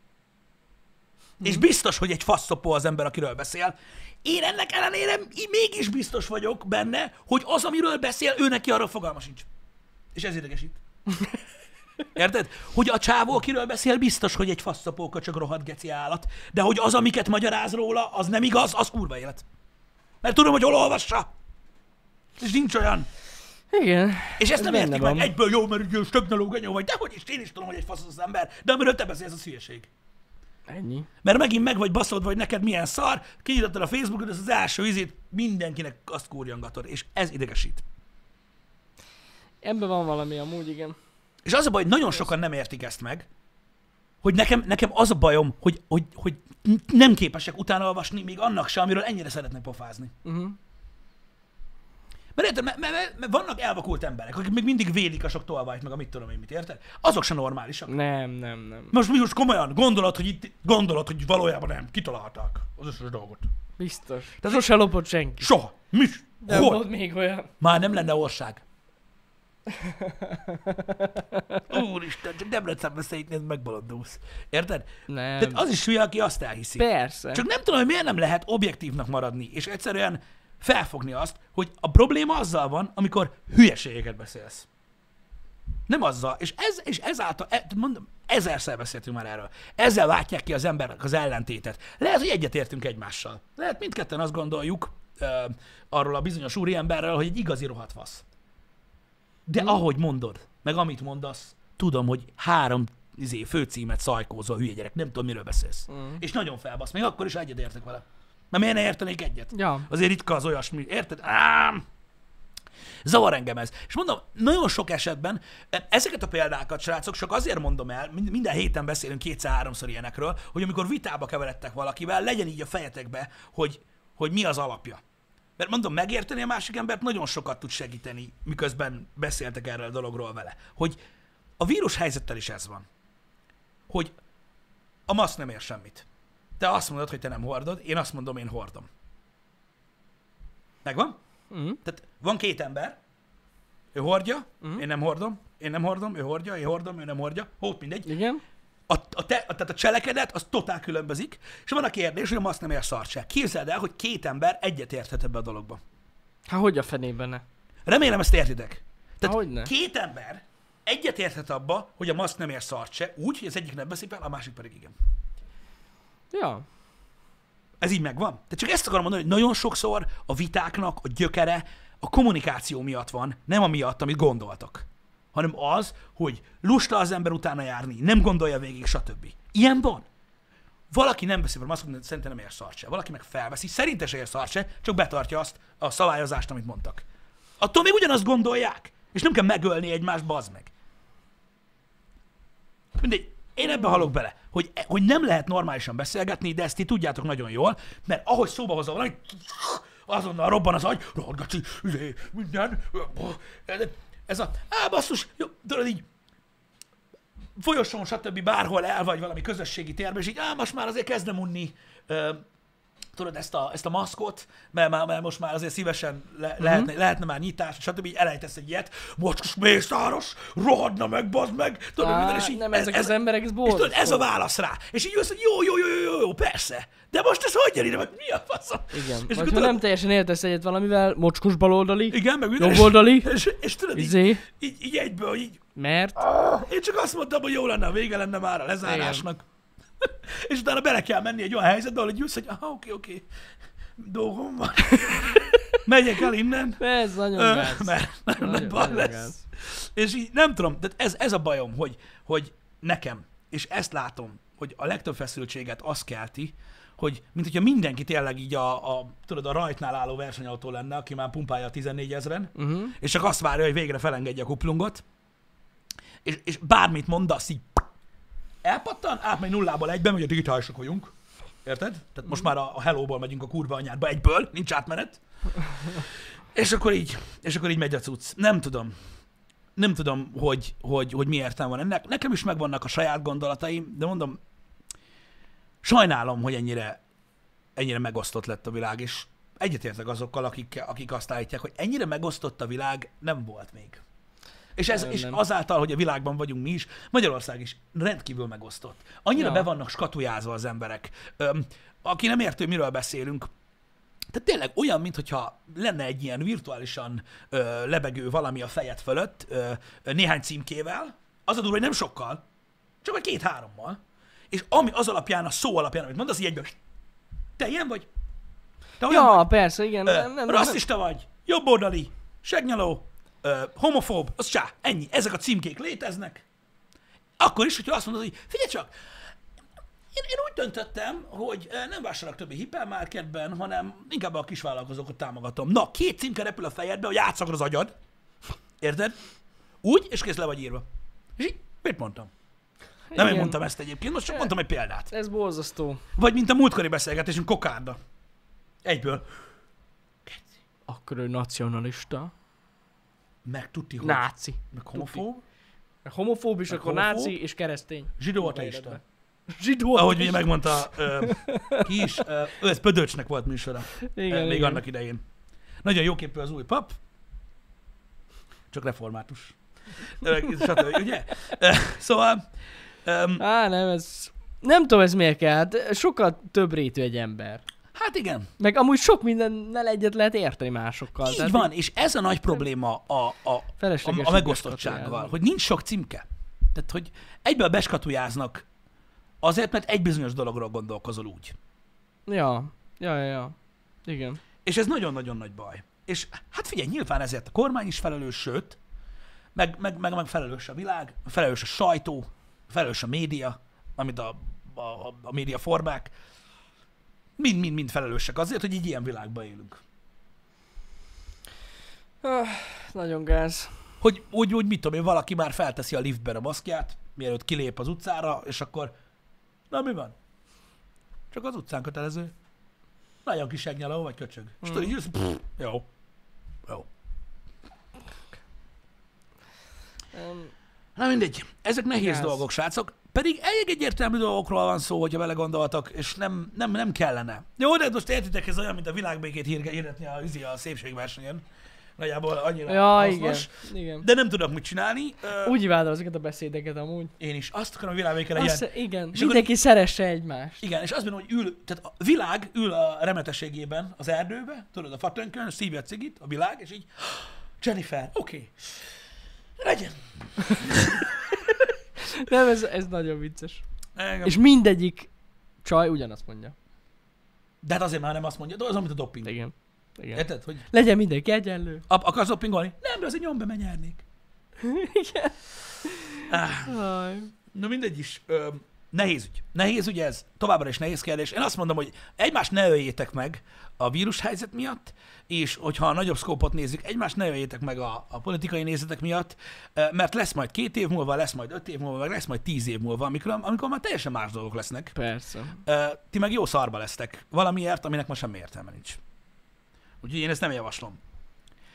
És biztos, hogy egy faszopó az ember, akiről beszél. Én ennek ellenére így mégis biztos vagyok benne, hogy az, amiről beszél, ő neki arra fogalma sincs. És ez idegesít. *laughs* Érted? Hogy a csávó, akiről beszél, biztos, hogy egy faszopóka csak rohadt geci állat, de hogy az, amiket magyaráz róla, az nem igaz, az kurva élet. Mert tudom, hogy hol olvassa. És nincs olyan. Igen. És ezt Ez nem értik van. meg egyből, jó, mert ugye stögnaló genyó vagy, dehogy is, én is tudom, hogy egy fasz az ember, de amiről te beszélsz, az hülyeség. Ennyi. Mert megint meg vagy baszod, vagy neked milyen szar, kinyitottad a Facebookot, ez az első izét, mindenkinek azt kúrjangatod, és ez idegesít. Ebben van valami amúgy, igen. És az a baj, hogy nagyon sokan nem értik ezt meg, hogy nekem, nekem az a bajom, hogy, hogy, hogy nem képesek utána olvasni még annak se, amiről ennyire szeretnek pofázni. Uh-huh. Mert érted, mert, mert, mert vannak elvakult emberek, akik még mindig védik a sok tolvajt, meg a mit tudom én mit, érted? Azok se normálisak. Nem, nem, nem. Most mi most komolyan gondolod, hogy itt gondolod, hogy valójában nem, kitalálták az összes dolgot. Biztos. De sose lopott senki. Soha. Mi? Nem Hol? volt még olyan. Már nem lenne ország. *laughs* Úristen, csak Debrecenbe szétnéz, megbolondulsz. Érted? Nem. Tehát az is hülye, aki azt elhiszi. Persze. Csak nem tudom, hogy miért nem lehet objektívnak maradni, és egyszerűen felfogni azt, hogy a probléma azzal van, amikor hülyeségeket beszélsz. Nem azzal. És, ez, és ezáltal, e- mondom, ezerszer beszéltünk már erről. Ezzel látják ki az emberek az ellentétet. Lehet, hogy egyetértünk egymással. Lehet mindketten azt gondoljuk ö, arról a bizonyos úriemberről, hogy egy igazi rohadt fasz. De ahogy mondod, meg amit mondasz, tudom, hogy három izé, főcímet szajkózol, hülye gyerek, nem tudom, miről beszélsz. Mm. És nagyon felbasz, még akkor is egyet értek vele. Mert miért ne értenék egyet? Ja. Azért ritka az olyasmi, érted? Ám! Zavar engem ez. És mondom, nagyon sok esetben e, ezeket a példákat, srácok, csak azért mondom el, mind- minden héten beszélünk kétszer-háromszor ilyenekről, hogy amikor vitába keveredtek valakivel, legyen így a fejetekbe, hogy, hogy mi az alapja. Mert mondom, megérteni a másik embert nagyon sokat tud segíteni, miközben beszéltek erről a dologról vele. Hogy a vírus helyzettel is ez van. Hogy a maszk nem ér semmit. Te azt mondod, hogy te nem hordod, én azt mondom, én hordom. Megvan? Mm. Tehát van két ember, ő hordja, Mhm. én nem hordom, én nem hordom, ő hordja, én hordom, ő nem hordja, hót mindegy. Igen. A, a, te, a, tehát a cselekedet az totál különbözik, és van a kérdés, hogy a maszk nem ér szart se. Képzeld el, hogy két ember egyet érthet ebbe a dologba. Hát hogy a fenében ne? Remélem ezt értitek. Tehát Hogyne. két ember egyet érthet abba, hogy a maszk nem ér szart se, úgy, hogy az egyik nem veszik fel, a másik pedig igen. Ja. Ez így megvan. Tehát csak ezt akarom mondani, hogy nagyon sokszor a vitáknak a gyökere a kommunikáció miatt van, nem amiatt, amit gondoltak. Hanem az, hogy lusta az ember utána járni, nem gondolja végig, stb. Ilyen van. Valaki nem veszi fel, hogy szerintem nem ér szart se. Valaki meg felveszi, szerintem se ér szart se, csak betartja azt a szabályozást, amit mondtak. Attól még ugyanazt gondolják, és nem kell megölni egymást, bazd meg. Mindegy, én ebbe halok bele, hogy, hogy nem lehet normálisan beszélgetni, de ezt ti tudjátok nagyon jól, mert ahogy szóba hozza valami, azonnal robban az agy, rohadgacsi, izé, minden, ez a, á, basszus, jó, tudod így, folyosón, stb. bárhol el vagy valami közösségi térben, és így, á, most már azért kezdem unni, tudod, ezt a, ezt a maszkot, mert, mert, mert most már azért szívesen le, lehetne, lehetne már nyitás, stb. így elejtesz egy ilyet, mocskos mészáros, rohadna meg, bazd meg, tudod, Á, minden, és így, nem, ezek az emberek, ez és tudod, ez a válasz rá. És így jössz, hogy jó, jó, jó, jó, jó, jó, persze. De most ez hogy ide, meg mi a faszom? Igen. És Vagy ha tudod, nem teljesen értesz egyet valamivel, mocskos baloldali, igen, meg minden, és, jobboldali, *laughs* és, és, tudod, így, izé, így, így egyből, így, mert én csak azt mondtam, hogy jó lenne, vége lenne már a lezárásnak. *laughs* és utána bele kell menni egy olyan helyzetbe, ahol így jössz, hogy aha, oké, oké, dolgom van. *laughs* Megyek el innen. ez nagyon Ö, gáz. *laughs* mert nagyon nagy baj nagyon lesz. gáz. És így nem tudom, de ez, ez a bajom, hogy, hogy nekem, és ezt látom, hogy a legtöbb feszültséget az kelti, hogy mint hogyha mindenki tényleg így a, a, tudod, a rajtnál álló versenyautó lenne, aki már pumpálja a 14 ezeren, Uh-huh. és csak azt várja, hogy végre felengedje a kuplungot, és, és bármit mondasz, így elpattan, átmegy nullából egyben, ugye digitálisak vagyunk, érted? Tehát most már a, a hello-ból megyünk a kurva anyádba egyből, nincs átmenet. És akkor így, és akkor így megy a cucc. Nem tudom. Nem tudom, hogy, hogy, hogy mi értelme van ennek. Nekem is megvannak a saját gondolataim, de mondom, sajnálom, hogy ennyire, ennyire megosztott lett a világ, és egyetértek azokkal, akik, akik azt állítják, hogy ennyire megosztott a világ nem volt még. És, ez, és nem. azáltal, hogy a világban vagyunk mi is, Magyarország is rendkívül megosztott. Annyira Ja. be vannak skatujázva az emberek. Öm, aki nem értő, miről beszélünk, tehát tényleg olyan, mintha lenne egy ilyen virtuálisan ö, lebegő valami a fejed fölött, ö, néhány címkével, az a durva, hogy nem sokkal, csak vagy két-hárommal, és ami az alapján, a szó alapján, amit mondasz, így egyből, te ilyen vagy? Te olyan Ja, vagy? persze, igen. Ö, Nem, nem, nem, rasszista vagy, jobboldali, segnyaló, ö, homofób, az csá, ennyi. Ezek a címkék léteznek. Akkor is, hogyha azt mondod, hogy figyelj csak, én, én úgy döntöttem, hogy nem vásárolok többi hipermarketben, hanem inkább a kisvállalkozókat támogatom. Na, két címke repül a fejedbe, hogy játszakod az agyad. Érted? Úgy, és kész le vagy írva. És így, mit mondtam? Nem én Igen. mondtam ezt egyébként, most csak mondtam egy példát. Ez borzasztó. Vagy mint a múltkori beszélgetésünk kokárda. Egyből. Akkor ő nacionalista. Meg tudti, hogy... Náci. Meg homofób. Homofób is, Meg akkor homofób. náci és keresztény. Zsidó ateista. Zsidó Ahogy ugye megmondta, ö, *laughs* ki is, ö, ő ez Pödöcsnek volt műsora, Igen, még igen. annak idején. Nagyon jó képű az új pap, csak református. Stb. *laughs* ugye? Szóval, öm, Á, nem, ez... Nem tudom, ez miért kell. Hát sokkal több rétű egy ember. Hát igen, Meg amúgy sok mindennel egyet lehet érteni másokkal. így Tehát van, és ez a nagy probléma a, a, a, a megosztottsággal, hogy nincs sok címke. Tehát, hogy egyből beskatujáznak azért, mert egy bizonyos dologról gondolkozol úgy. Ja, ja, ja, ja. Igen. És ez nagyon-nagyon nagy baj. És hát figyelj, nyilván ezért a kormány is felelős, sőt, meg, meg, meg, meg felelős a világ, felelős a sajtó, felelős a média, amit a, a, a média formák, mind-mind-mind felelősek azért, hogy így ilyen világban élünk. Ah, nagyon gáz. Hogy úgy, úgy mit tudom én, valaki már felteszi a liftben a maszkját, mielőtt kilép az utcára, és akkor, na mi van? Csak az utcán kötelező. Nagyon kis segnyaló vagy köcsög. És tudod, így jössz, pff, jó. Jó. Um, Na mindegy, ezek nehéz Gáz. dolgok, srácok. Pedig elég egyértelmű dolgokról van szó, hogyha vele gondoltak, és nem, nem, nem kellene. Jó, de most értitek, ez olyan, mint a világbékét hirdetni a, izi a szépségversenyen. Nagyjából annyira ja, igen. hasznos. igen. De nem tudok mit csinálni. Úgy imádom ezeket a beszédeket amúgy. Én is azt akarom, hogy világbéke legyen. Azt, igen, És mindenki szeresse egymást. Igen, és azt mondom, hogy ül, tehát a világ ül a remetességében az erdőbe, tudod, a fatönkön, szívja a cigit, a világ, és így, *gasps* Jennifer, oké, okay. legyen. *laughs* Nem, ez, ez nagyon vicces. Engem. És mindegyik csaj ugyanazt mondja. De hát azért már nem azt mondja, de az, amit a doping. Igen. Igen. Érted, hogy Legyen mindenki egyenlő. Ap- akarsz dopingolni? Nem, de azért nyom be, mert nyernék. *laughs* Igen. Ah, Aj. na mindegy is. Ö, nehéz ügy. Nehéz ügy ez. Továbbra is nehéz kérdés. Én azt mondom, hogy egymást ne öljétek meg a vírushelyzet miatt, és hogyha a nagyobb szkópot nézzük, egymást ne öljétek meg a, a politikai nézetek miatt, ö, mert lesz majd két év múlva, lesz majd öt év múlva, meg lesz majd tíz év múlva, amikor, amikor már teljesen más dolgok lesznek. Persze. Ö, ti meg jó szarba lesztek valamiért, aminek most semmi értelme nincs. Úgyhogy én ezt nem javaslom.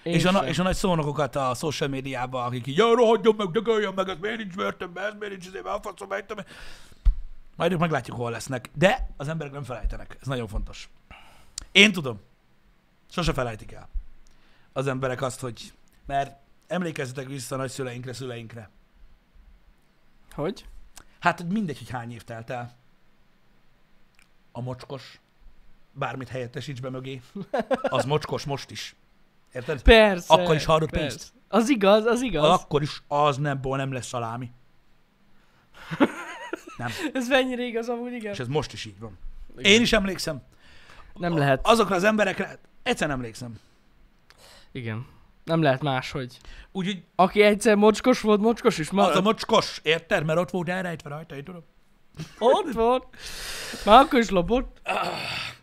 Én és, a, sem. és a nagy szónokokat a social médiában, akik így, ja, rohadjon meg, dögöljön meg, ez miért nincs börtönben, ez miért nincs izébe, a faszom, ejtem. Majd ők meglátjuk, hol lesznek. De az emberek nem felejtenek. Ez nagyon fontos. Én tudom. Sose felejtik el. Az emberek azt, hogy... Mert emlékezzetek vissza a nagyszüleinkre, szüleinkre. Hogy? Hát hogy mindegy, hogy hány év telt el. A mocskos, bármit helyettesíts be mögé, az mocskos most is. Érted? Persze. Akkor is hallod pénzt. Az igaz, az igaz. Akkor is az nem, nem lesz szalámi. Nem. Ez mennyire igaz amúgy, igen. És ez most is így van. igen. Én is emlékszem. Nem lehet. Azokra az emberekre egyszer nem emlékszem. Igen. Nem lehet máshogy. Úgyhogy Aki egyszer mocskos volt, mocskos is az marad. a mocskos, érted? Mert ott volt elrejtve rajta, én tudom. Ott volt. Már akkor is lopott.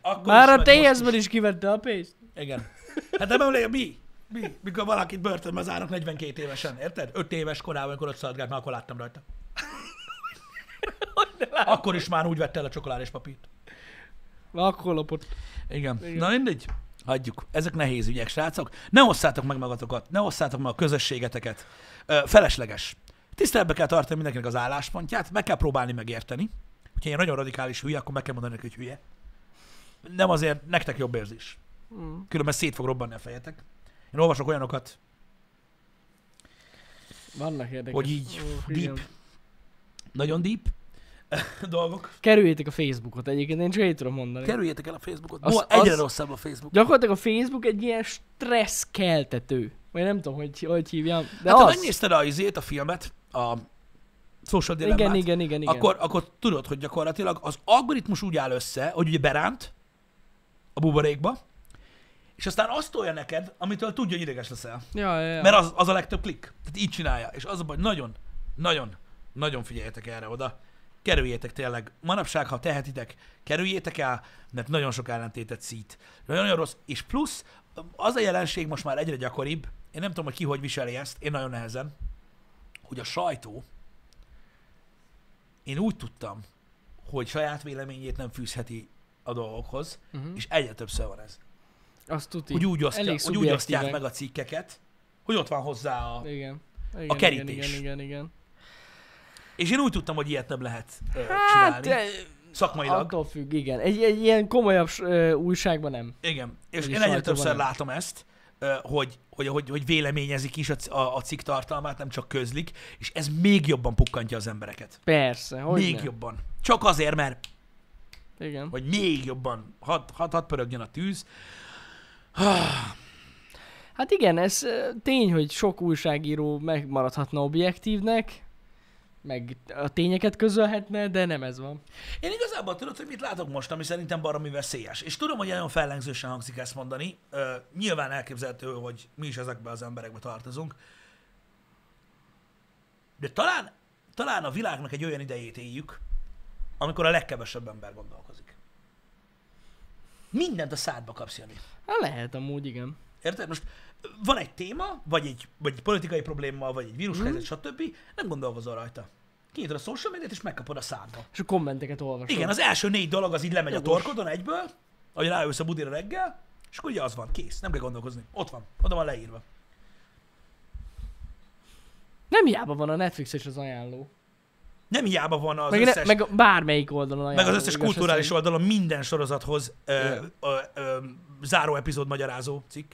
Akkor Már is, a TS-ben is kivette a pénzt. Igen. Hát nem emlékszem, mi? Mi? Mikor valakit börtönbe zárnak 42 évesen, érted? 5 éves korában, amikor ott szaladgált, már akkor láttam rajta. Akkor is már úgy vette el a csokoládés papírt. Akkor lopott. Igen. Igen. Na mindegy. Hagyjuk. Ezek nehéz ügyek, srácok. Ne osszátok meg magatokat, ne osszátok meg a közösségeteket. Ö, felesleges. Tiszteletbe kell tartani mindenkinek az álláspontját, meg kell próbálni megérteni. Hogyha ilyen nagyon radikális hülye, akkor meg kell mondani neki, hogy hülye. Nem azért, nektek jobb érzés. Mm. Különben szét fog robbanni a fejetek. Én olvasok olyanokat, Vannak érdekes. hogy így Ó, deep, igen. nagyon deep *laughs* dolgok. Kerüljétek a Facebookot egyébként, én csak így tudom mondani. Kerüljétek el a Facebookot. Az- Az, egyre az- rosszabb a Facebook. Gyakorlatilag a Facebook egy ilyen stressz keltető. Vagy nem tudom, hogy, hogy hívjam. De hát ha az. megnézted a izét, a filmet, a Social Dilemmát, Igen, igen, igen, igen. Akkor, akkor tudod, hogy gyakorlatilag az algoritmus úgy áll össze, hogy ugye beránt a buborékba, és aztán azt tolja neked, amitől tudja, hogy ideges leszel. Ja, ja, ja. Mert az, az a legtöbb klik. Tehát így csinálja. És az a baj, nagyon, nagyon, nagyon figyeljetek erre oda. Kerüljétek tényleg. Manapság, ha tehetitek, kerüljétek el, mert nagyon sok ellentétet szít. Nagyon, nagyon rossz. És plusz, az a jelenség most már egyre gyakoribb, én nem tudom, hogy ki hogy viseli ezt, én nagyon nehezen, hogy a sajtó, én úgy tudtam, hogy saját véleményét nem fűzheti a dolgokhoz, Uh-huh. és egyre többször van ez. Azt tuti. Hogy úgy, osztja, Elég hogy úgy osztják meg a cikkeket, hogy ott van hozzá a... Igen. igen A kerítés. Igen, igen, igen, igen. És én úgy tudtam, hogy ilyet nem lehet ö, Hát, csinálni. Szakmailag. attól függ, igen. Egy, egy ilyen komolyabb ö, újságban nem. Igen. És Vagy én egyre többször nem. látom ezt, ö, hogy, hogy, hogy, hogy véleményezik is a, a, a cikk tartalmát, nem csak közlik, és ez még jobban pukkantja az embereket. Persze, hogy még nem. jobban. Csak azért, mert Igen. hogy még jobban hadd had, had pörögjön a tűz. Hát igen, ez tény, hogy sok újságíró megmaradhatna objektívnek, meg a tényeket közölhetne, de nem ez van. Én igazából tudod, hogy mit látok most, ami szerintem baromi veszélyes. És tudom, hogy nagyon fellengzősen hangzik ezt mondani. Ö, nyilván elképzelhető, hogy mi is ezekbe az emberekbe tartozunk. De talán, talán a világnak egy olyan idejét éljük, amikor a legkevesebb ember gondolkozik. Mindent a szádba kapsz, Jani. Hát lehet amúgy, igen. Érted? Most van egy téma, vagy egy, vagy egy politikai probléma, vagy egy vírushelyzet, mm. stb. Nem gondolkozol rajta. Kinyitod a social mediát, és megkapod a szádba. És a kommenteket olvasom. Igen, az első négy dolog az így lemegy Jogos. a torkodon egyből, ahogy rájössz a budira reggel, és akkor ugye az van, kész, nem kell gondolkozni. Ott van, oda van leírva. Nem hiába van a Netflix és az ajánló. Nem hiába van az Meg, összes, ne, meg bármelyik oldalon ajánló. meg az összes kulturális oldalon minden sorozathoz ö, Igen. ö, ö, záró epizód magyarázó cikk.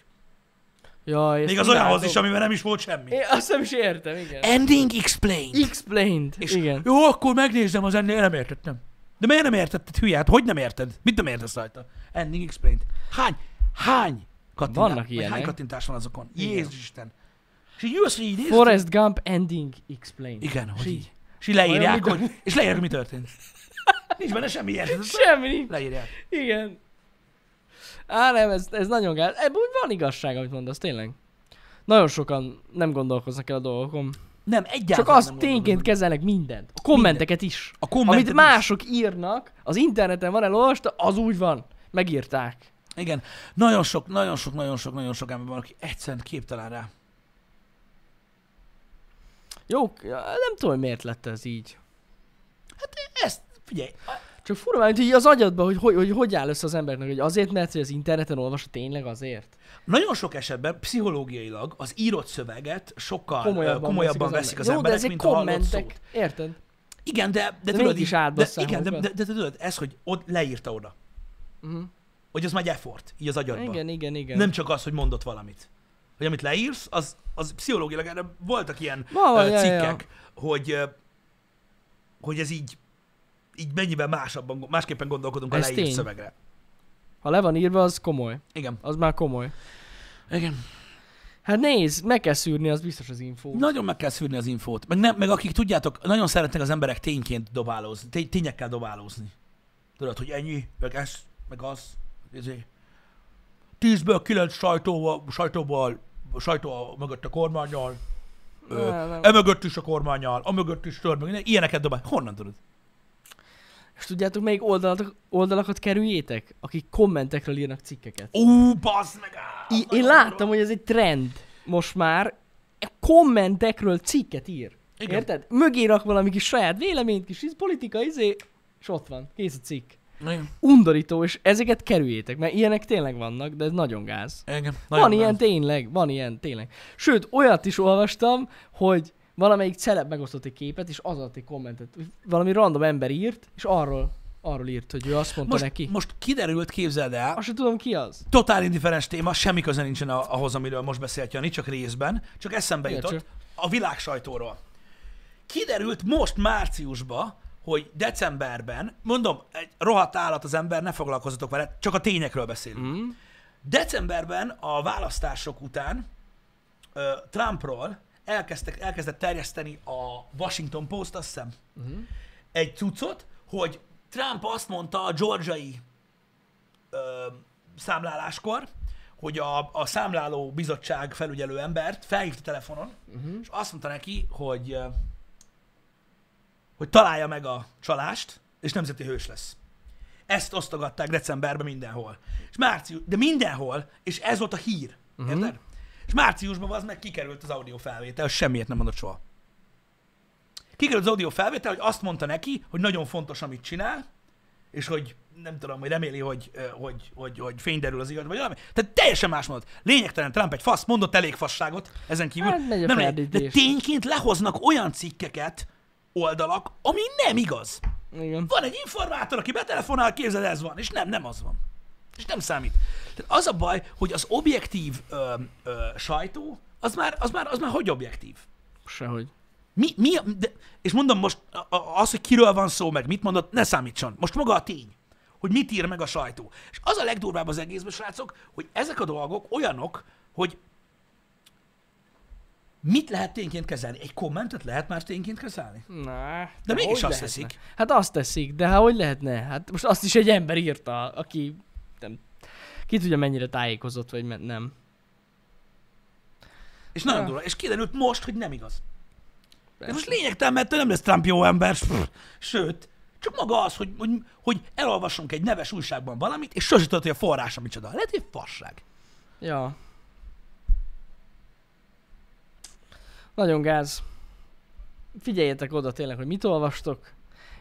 Jaj, Még az olyanhoz is, amiben nem is volt semmi. Én azt nem is értem, igen. Ending explained. Explained. És igen. jó, akkor megnézem az ennél, nem értettem. De miért nem értetted, hülyát? Hogy nem érted? Mit nem értesz rajta? Ending explained. Hány, hány kattintás, Vannak vagy hány ilyenek. kattintás van azokon? Igen. Jézus Isten. És így jössz, így nézd, Forrest Gump ending explained. Igen, hogy És így. És így leírják, hogy, és leírják, mi történt. Nincs benne semmi érted. *laughs* Semmi nincs. Leírják. Igen. Á, nem, ez, ez nagyon gáz. Ebben úgy van igazság, amit mondasz, tényleg. Nagyon sokan nem gondolkoznak el a dolgokon. Nem, egyáltalán Csak azt nem tényként gondolom. kezelnek mindent. A kommenteket is. A kommentet Amit mások írnak, az interneten van elolvasta, az úgy van. Megírták. Igen. Nagyon sok, nagyon sok, nagyon sok, nagyon sok ember van, aki egyszerűen képtelen rá. Jó, nem tudom, hogy miért lett ez így. Ezt, figyelj, Csak fura, mert így az agyadban, hogy hogy, hogy hogy áll össze az embernek, hogy azért, mert hogy az interneten olvasod tényleg azért. nagyon sok esetben pszichológiailag az írott szöveget sokkal Komolyabban, komolyabban, veszik az, Jó, emberek, de ezek mint a kommentek. szót. Érted? Igen, de, de, De tudod, átbasszák de, igen, de, de, de, de, tudod, ez, hogy ott leírta oda. Uh-huh. Hogy az már effort, így az agyadban. Igen, igen, igen. Nem csak az, hogy mondott valamit. Hogy amit leírsz, az, az pszichológilag erre voltak ilyen Van, van, ö, ja, ja, cikkek, hogy, ö, hogy ez így, így mennyivel másabban, másképpen gondolkodunk Ez a leírt tény. szövegre. Ha le van írva, az komoly. Igen. Az már komoly. Igen. Hát nézd, meg kell szűrni, az biztos az infó. Nagyon meg kell szűrni az infót. Meg, nem, meg akik tudjátok, nagyon szeretnek az emberek tényként dobálózni, tény, tényekkel dobálózni. Tudod, hogy ennyi, meg ez, meg az. Ezért. Tízből kilenc sajtóval, sajtóval, sajtó mögött a kormányjal, ö, Nem, nem. e mögött is a kormányjal, a mögött is tör, meg ilyeneket dobál. Honnan tudod? És tudjátok, melyik oldalakat, oldalakat kerüljétek? Akik kommentekről írnak cikkeket. Ú, bazd meg! á, I- én láttam, hogy ez egy trend most már. Kommentekről cikket ír. Igen. Érted? Mögé rak valami kis saját véleményt, kis politika, izé, és ott van. Kész a cikk. Igen. Undorító, és ezeket kerüljétek, mert ilyenek tényleg vannak, de ez nagyon gáz. Igen. van Nagyon ilyen gáz. tényleg, van ilyen tényleg. Sőt, olyat is olvastam, hogy valamelyik celeb megosztott egy képet, és az adott egy kommentet. Valami random ember írt, és arról, arról írt, hogy ő azt mondta Most, neki. most kiderült, képzeld el, Azt sem tudom ki az. totál indiferens téma, semmi köze nincsen ahhoz, amiről most beszélt Jani, csak részben, csak eszembe Igen, jutott a világ sajtóról. Kiderült most márciusban, hogy decemberben, mondom, egy rohadt állat az ember, ne foglalkozzatok vele, csak a tényekről beszélünk. Mm. Decemberben a választások után ö, Trumpról elkezdtek, elkezdett terjeszteni a Washington Post, azt hiszem, Uh-huh. egy cuccot, hogy Trump azt mondta a georgiai ö, számláláskor, hogy a, a számláló bizottság felügyelő embert felhívta telefonon, Uh-huh. és azt mondta neki, hogy, hogy találja meg a csalást, és nemzeti hős lesz. Ezt osztogatták decemberben mindenhol. És március, de mindenhol, és ez volt a hír. Uh-huh. Érted? És márciusban az meg kikerült az audio felvétel, semmiért nem mondott soha. Kikerült az audio felvétel, hogy azt mondta neki, hogy nagyon fontos, amit csinál, és hogy nem tudom, hogy reméli, hogy, hogy, hogy, hogy fény derül az igaz, vagy valami. Tehát teljesen más mondott. Lényegtelen Trump egy fasz, mondott elég fasságot ezen kívül. Hát nem lényeg, de tényként lehoznak olyan cikkeket, oldalak, ami nem igaz. Igen. Van egy informátor, aki betelefonál, képzeld, ez van, és nem, nem az van. És nem számít. Tehát az a baj, hogy az objektív ö, ö, sajtó, az már, az, már, az már hogy objektív? Sehogy. Mi, mi, de, és mondom most, az, hogy kiről van szó, meg mit mondott, ne számítson. Most maga a tény, hogy mit ír meg a sajtó. És az a legdurvább az egészben, srácok, hogy ezek a dolgok olyanok, hogy mit lehet tényként kezelni? Egy kommentet lehet már tényként kezelni? Na, De mégis azt lehetne? teszik. Hát azt teszik, de hát hogy lehetne? Hát most azt is egy ember írta, aki ki tudja mennyire tájékozott, vagy nem. És nagyon Ja. durva. És kiderült most, hogy nem igaz. Ez most lényegtelen, mert nem lesz Trump jó ember, sőt, csak maga az, hogy, hogy, hogy elolvassunk egy neves újságban valamit, és sosem tudod, hogy a forrása micsoda. Lehet, hogy fasság. Ja. Nagyon gáz. Figyeljetek oda tényleg, hogy mit olvastok.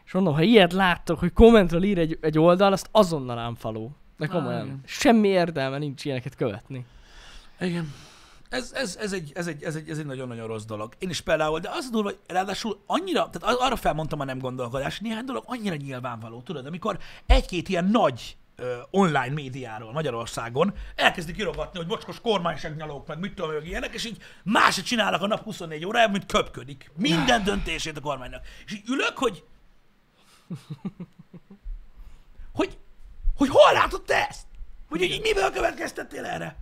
És mondom, ha ilyet láttok, hogy kommentről ír egy, egy oldal, azt azonnal ám faló. De komolyan. igen. Semmi értelme nincs ilyeneket követni. Igen. Ez, ez, ez, egy, ez, egy, ez, egy, ez egy nagyon-nagyon rossz dolog. Én is például, de az a durva, hogy ráadásul annyira, tehát ar- arra felmondtam a nem gondolkodás, néhány dolog annyira nyilvánvaló, tudod, amikor egy-két ilyen nagy ö, online médiáról Magyarországon elkezdik írogatni, hogy mocskos kormányságnyalók, meg mit tudom, meg ilyenek, és így másod csinálnak a nap 24 órájában, mint köpködik. Minden döntését a kormánynak. És így ülök, hogy, hogy hol látod te ezt? Hogy így miből következtettél erre?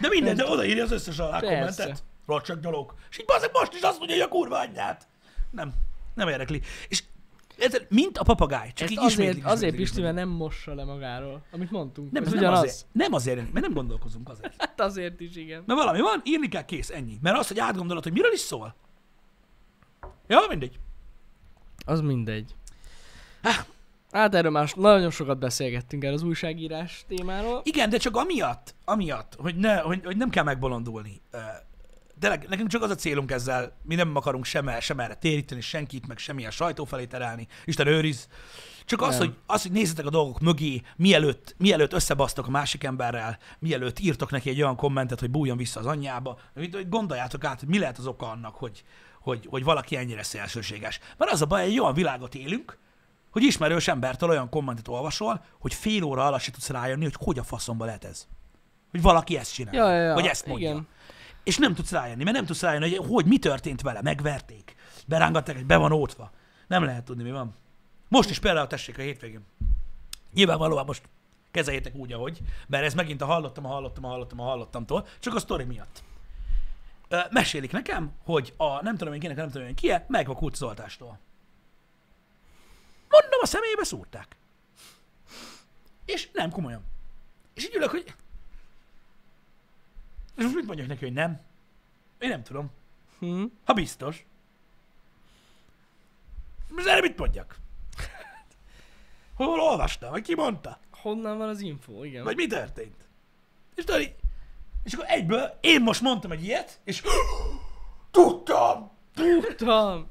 De minden, de odaírja az összes alá Persze. kommentet. Racsak nyalók. És így bazeg most is azt mondja, hogy a kurva anyját. Nem, nem érdekli. És érted, mint a papagáj. Csak Ezt így azért, ismétlik, azért ismétlik, Pisti, ismétlik. mert nem mossa le magáról, amit mondtunk. Nem, ez ez nem ugyanaz. azért, nem azért, mert nem gondolkozunk azért. *laughs* Hát azért is, igen. Mert valami van, írni kell, kész, ennyi. Mert az, hogy átgondolod, hogy miről is szól. Ja, mindegy. Az mindegy. Há. Hát erről már nagyon sokat beszélgettünk el az újságírás témáról. Igen, de csak amiatt, amiatt, hogy, ne, hogy, hogy nem kell megbolondulni. De nekünk csak az a célunk ezzel, mi nem akarunk sem, el- sem erre téríteni senkit, meg semmilyen sajtó felé terelni. Isten őriz. Csak az, Nem. hogy, az, hogy nézzetek a dolgok mögé, mielőtt, mielőtt összebasztok a másik emberrel, mielőtt írtok neki egy olyan kommentet, hogy bújjon vissza az anyjába, hogy gondoljátok át, hogy mi lehet az oka annak, hogy, hogy, hogy valaki ennyire szélsőséges. Mert az a baj, egy olyan világot élünk, hogy ismerős embertől olyan kommentet olvasol, hogy fél óra alatt se tudsz rájönni, hogy hogy a faszomba lehet ez. Hogy valaki ezt csinál. Ja, ja, ja. Hogy ezt mondja. Igen. És nem tudsz rájönni, mert nem tudsz rájönni, hogy, hogy mi történt vele. Megverték. Berángatták, hogy be van ótva. Nem lehet tudni, mi van. Most is például tessék a hétvégén. Nyilvánvalóan most kezeljétek úgy, ahogy, mert ez megint a hallottam, a hallottam, a hallottam, a hallottamtól, csak a sztori miatt. Ö, mesélik nekem, hogy a nem tudom én kinek, nem tudom én ki megvakult Zoltástól. Mondom, a személybe szúrták. És nem komolyan. És így ülök, hogy... És most mit mondjak neki, hogy nem? Én nem tudom. Hm? Ha biztos. Most erre mit mondjak? Hol olvastam? Vagy ki mondta? Honnan van az info? Igen. Vagy mi történt? És tudod, így- és akkor egyből én most mondtam egy ilyet, és tudtam! Tudom.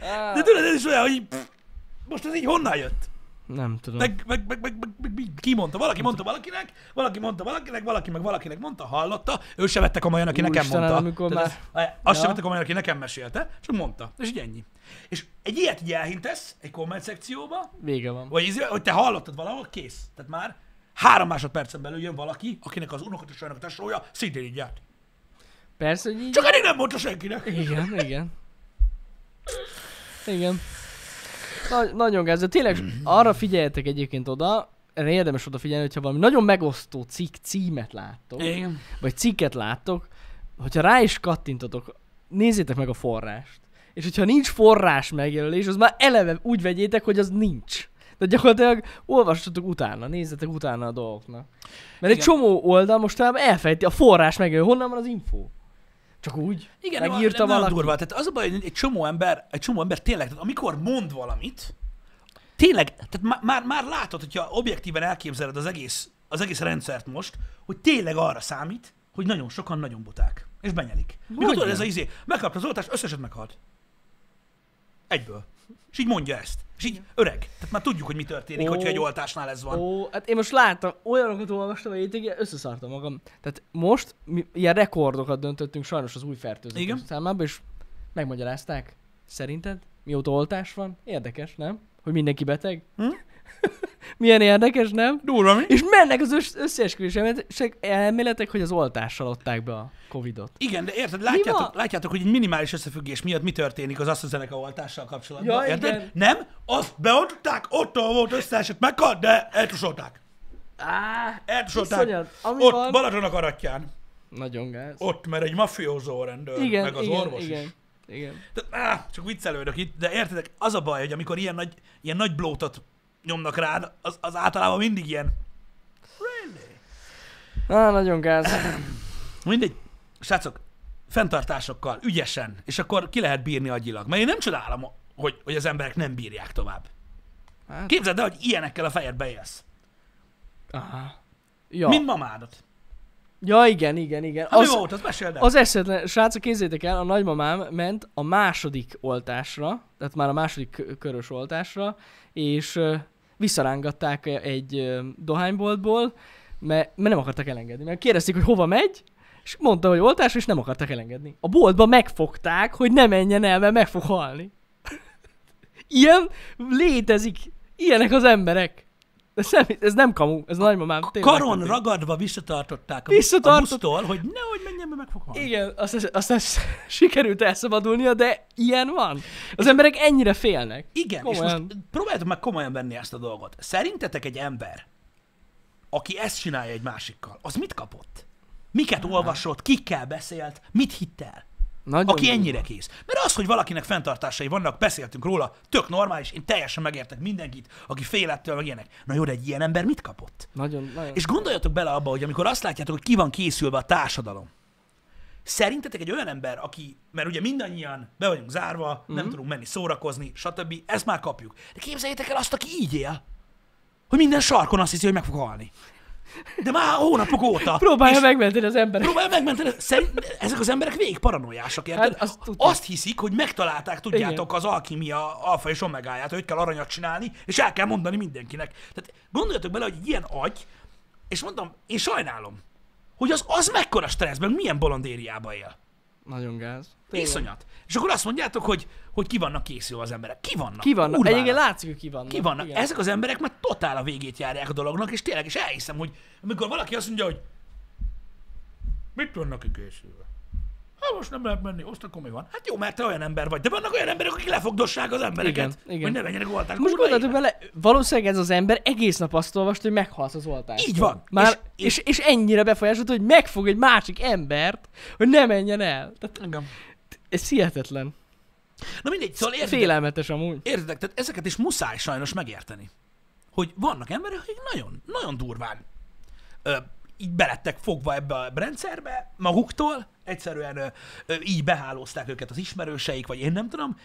Á, De tudod, ez is olyan, hogy most ez így honnan jött? nem tudom. Meg, meg, meg, meg, meg, meg, meg ki mondta? Valaki mondta valakinek, valaki mondta valakinek, valaki meg valakinek mondta, hallotta, ő se vette komolyan, aki nekem Úristenem, mondta. amikor már- ez- Azt Ja. sem vette komolyan, aki nekem mesélte, csak mondta. És így ennyi. És egy ilyet így elhintesz egy komment szekcióba, Vége van. vagy izé, hogy te hallottad valahol, kész. Tehát már három másodpercen belül jön valaki, akinek az unokatesójának a tesója szintén így járt. Persze, hogy így... Csak eddig nem mondta senkinek. Igen, igen. Igen. Nagy, nagyon gáz, de tényleg arra figyeljetek egyébként oda, erre érdemes odafigyelni, hogyha valami nagyon megosztó cikk címet láttok, Igen. vagy cikket láttok, hogyha rá is kattintotok, nézzétek meg a forrást. És hogyha nincs forrás megjelölés, az már eleve úgy vegyétek, hogy az nincs. De gyakorlatilag olvassatok utána, nézzetek utána a dolgoknak. Mert egy Igen. csomó oldal mostanában elfejti a forrás megjelölő. Honnan van az info? Csak úgy? Igen, Megírta nem, valaki? durva. Tehát az a baj, hogy egy csomó ember, egy csomó ember tényleg, tehát amikor mond valamit, tényleg, tehát má- már, már látod, hogyha objektíven elképzeled az egész, az egész rendszert most, hogy tényleg arra számít, hogy nagyon sokan nagyon buták. És benyelik. Mikor tudod, ez a izé, megkapta az oltást, összeset meghalt. Egyből. És így mondja ezt. És így öreg. Tehát már tudjuk, hogy mi történik, Ó. hogyha egy oltásnál ez van. Ó, hát én most láttam, olyanokat olvastam a hétvégén, összeszartam magam. Tehát most mi, ilyen rekordokat döntöttünk sajnos az új fertőzés Igen. számában, és megmagyarázták. Szerinted? Mióta oltás van? Érdekes, nem? Hogy mindenki beteg? Hm? *laughs* Milyen érdekes, nem? Durva, mi? És mennek az össz- összeesküvés elméletek- hogy az oltással adták be a Covidot. Igen, de érted, látjátok, látjátok, hogy egy minimális összefüggés miatt mi történik az AstraZeneca oltással kapcsolatban. Ja, érted? igen. Nem, azt beoltották, ott volt összeesett, meghalt, de eltusolták. Á, Eltusolták. Ott, van... Balaton a karatján. Nagyon gáz. Ott, mert egy mafiózó rendőr, igen, meg az igen, orvos igen, is. igen. Tehát, áh, csak viccelődök itt, de értedek, az a baj, hogy amikor ilyen nagy, ilyen nagy blótot nyomnak rád, az, az általában mindig ilyen. Really? Á, nagyon gáz. *clears throat* Mindegy. Srácok, fenntartásokkal, ügyesen, és akkor ki lehet bírni agyilag. Mert én nem csodálom, hogy, hogy az emberek nem bírják tovább. Hát, Képzeld el, hogy ilyenekkel a fejedbe élsz. aha. Ja. Mint mamádat. ja, igen, igen, igen. Az, mi volt, az meséld el. az eszetlen, srácok, kézzétek el, a nagymamám ment a második oltásra, tehát már a második kö- körös oltásra, és visszarángatták egy dohányboltból, mert, mert nem akartak elengedni. Mert kérdezték, hogy hova megy, és mondta, hogy oltás, és nem akartak elengedni. A boltba megfogták, hogy ne menjen el, mert meg fog halni. *laughs* Ilyen létezik. Ilyenek az emberek. Ez nem, ez nem kamu, ez nagymamám. tényleg Karon megtörtént. ragadva visszatartották a, Visszatartott- a busztól, hogy nehogy menjen, mert meg fog halni. Igen, aztán, aztán *laughs* sikerült elszabadulnia, de ilyen van. Az emberek ennyire félnek. Igen, és Komolyan. most próbáljátok meg komolyan venni ezt a dolgot. Szerintetek egy ember, aki ezt csinálja egy másikkal, az mit kapott? Miket olvasott, kikkel beszélt, mit hitt el? Nagyon Aki durva. ennyire kész. Mert az, hogy valakinek fenntartásai vannak, beszéltünk róla, tök normális, én teljesen megértek mindenkit, aki fél ettől, meg ilyenek. Na jó, de egy ilyen ember mit kapott? Nagyon, nagyon. És gondoljatok bele abba, hogy amikor azt látjátok, hogy ki van készülve a társadalom, szerintetek egy olyan ember, aki, mert ugye mindannyian be vagyunk zárva, mm-hmm. nem tudunk menni szórakozni, stb., ezt már kapjuk. De képzeljétek el azt, aki így él, hogy minden sarkon azt hiszi, hogy meg fog halni. De már hónapok óta. Próbálja és megmenteni az emberek. Próbálja megmenteni. Szerint, ezek az emberek végig paranoiásak, érted? Hát, azt tudtam. azt hiszik, hogy megtalálták, tudjátok, az alkimia alfa és omegáját, hogy kell aranyat csinálni, és el kell mondani mindenkinek. Tehát gondoljatok bele, hogy ilyen agy, és mondom, én sajnálom, hogy az, az mekkora stresszben, milyen bolondériába él. Nagyon gáz. Iszonyat. És akkor azt mondjátok, hogy, hogy ki vannak készülve az emberek. Ki vannak? Ki vannak? Kurvára. Egyébként látszik, hogy ki vannak. Ki vannak? Igen. Ezek az emberek már totál a végét járják a dolognak, és tényleg is elhiszem, hogy amikor valaki azt mondja, hogy mit vannak ki készülve? Hát most nem lehet menni, azt akkor mi van? Hát jó, mert te olyan ember vagy, de vannak olyan emberek, akik lefogdossák az embereket, Igen, igen. hogy ne menjenek olták. Most élet. bele, valószínűleg ez az ember egész nap azt olvasta, hogy meghalsz az oltást. Így van. Már, És- és, és, ennyire befolyásolt, hogy megfog egy másik embert, hogy ne menjen el. Tehát Igen. ez hihetetlen. Na mindegy, szóval értitek, Félelmetes amúgy. értitek, tehát ezeket is muszáj sajnos megérteni. Hogy vannak emberek, akik nagyon, nagyon durván ö, így belettek fogva ebbe a rendszerbe maguktól, egyszerűen ö, ö, így behálózták őket az ismerőseik, vagy én nem tudom,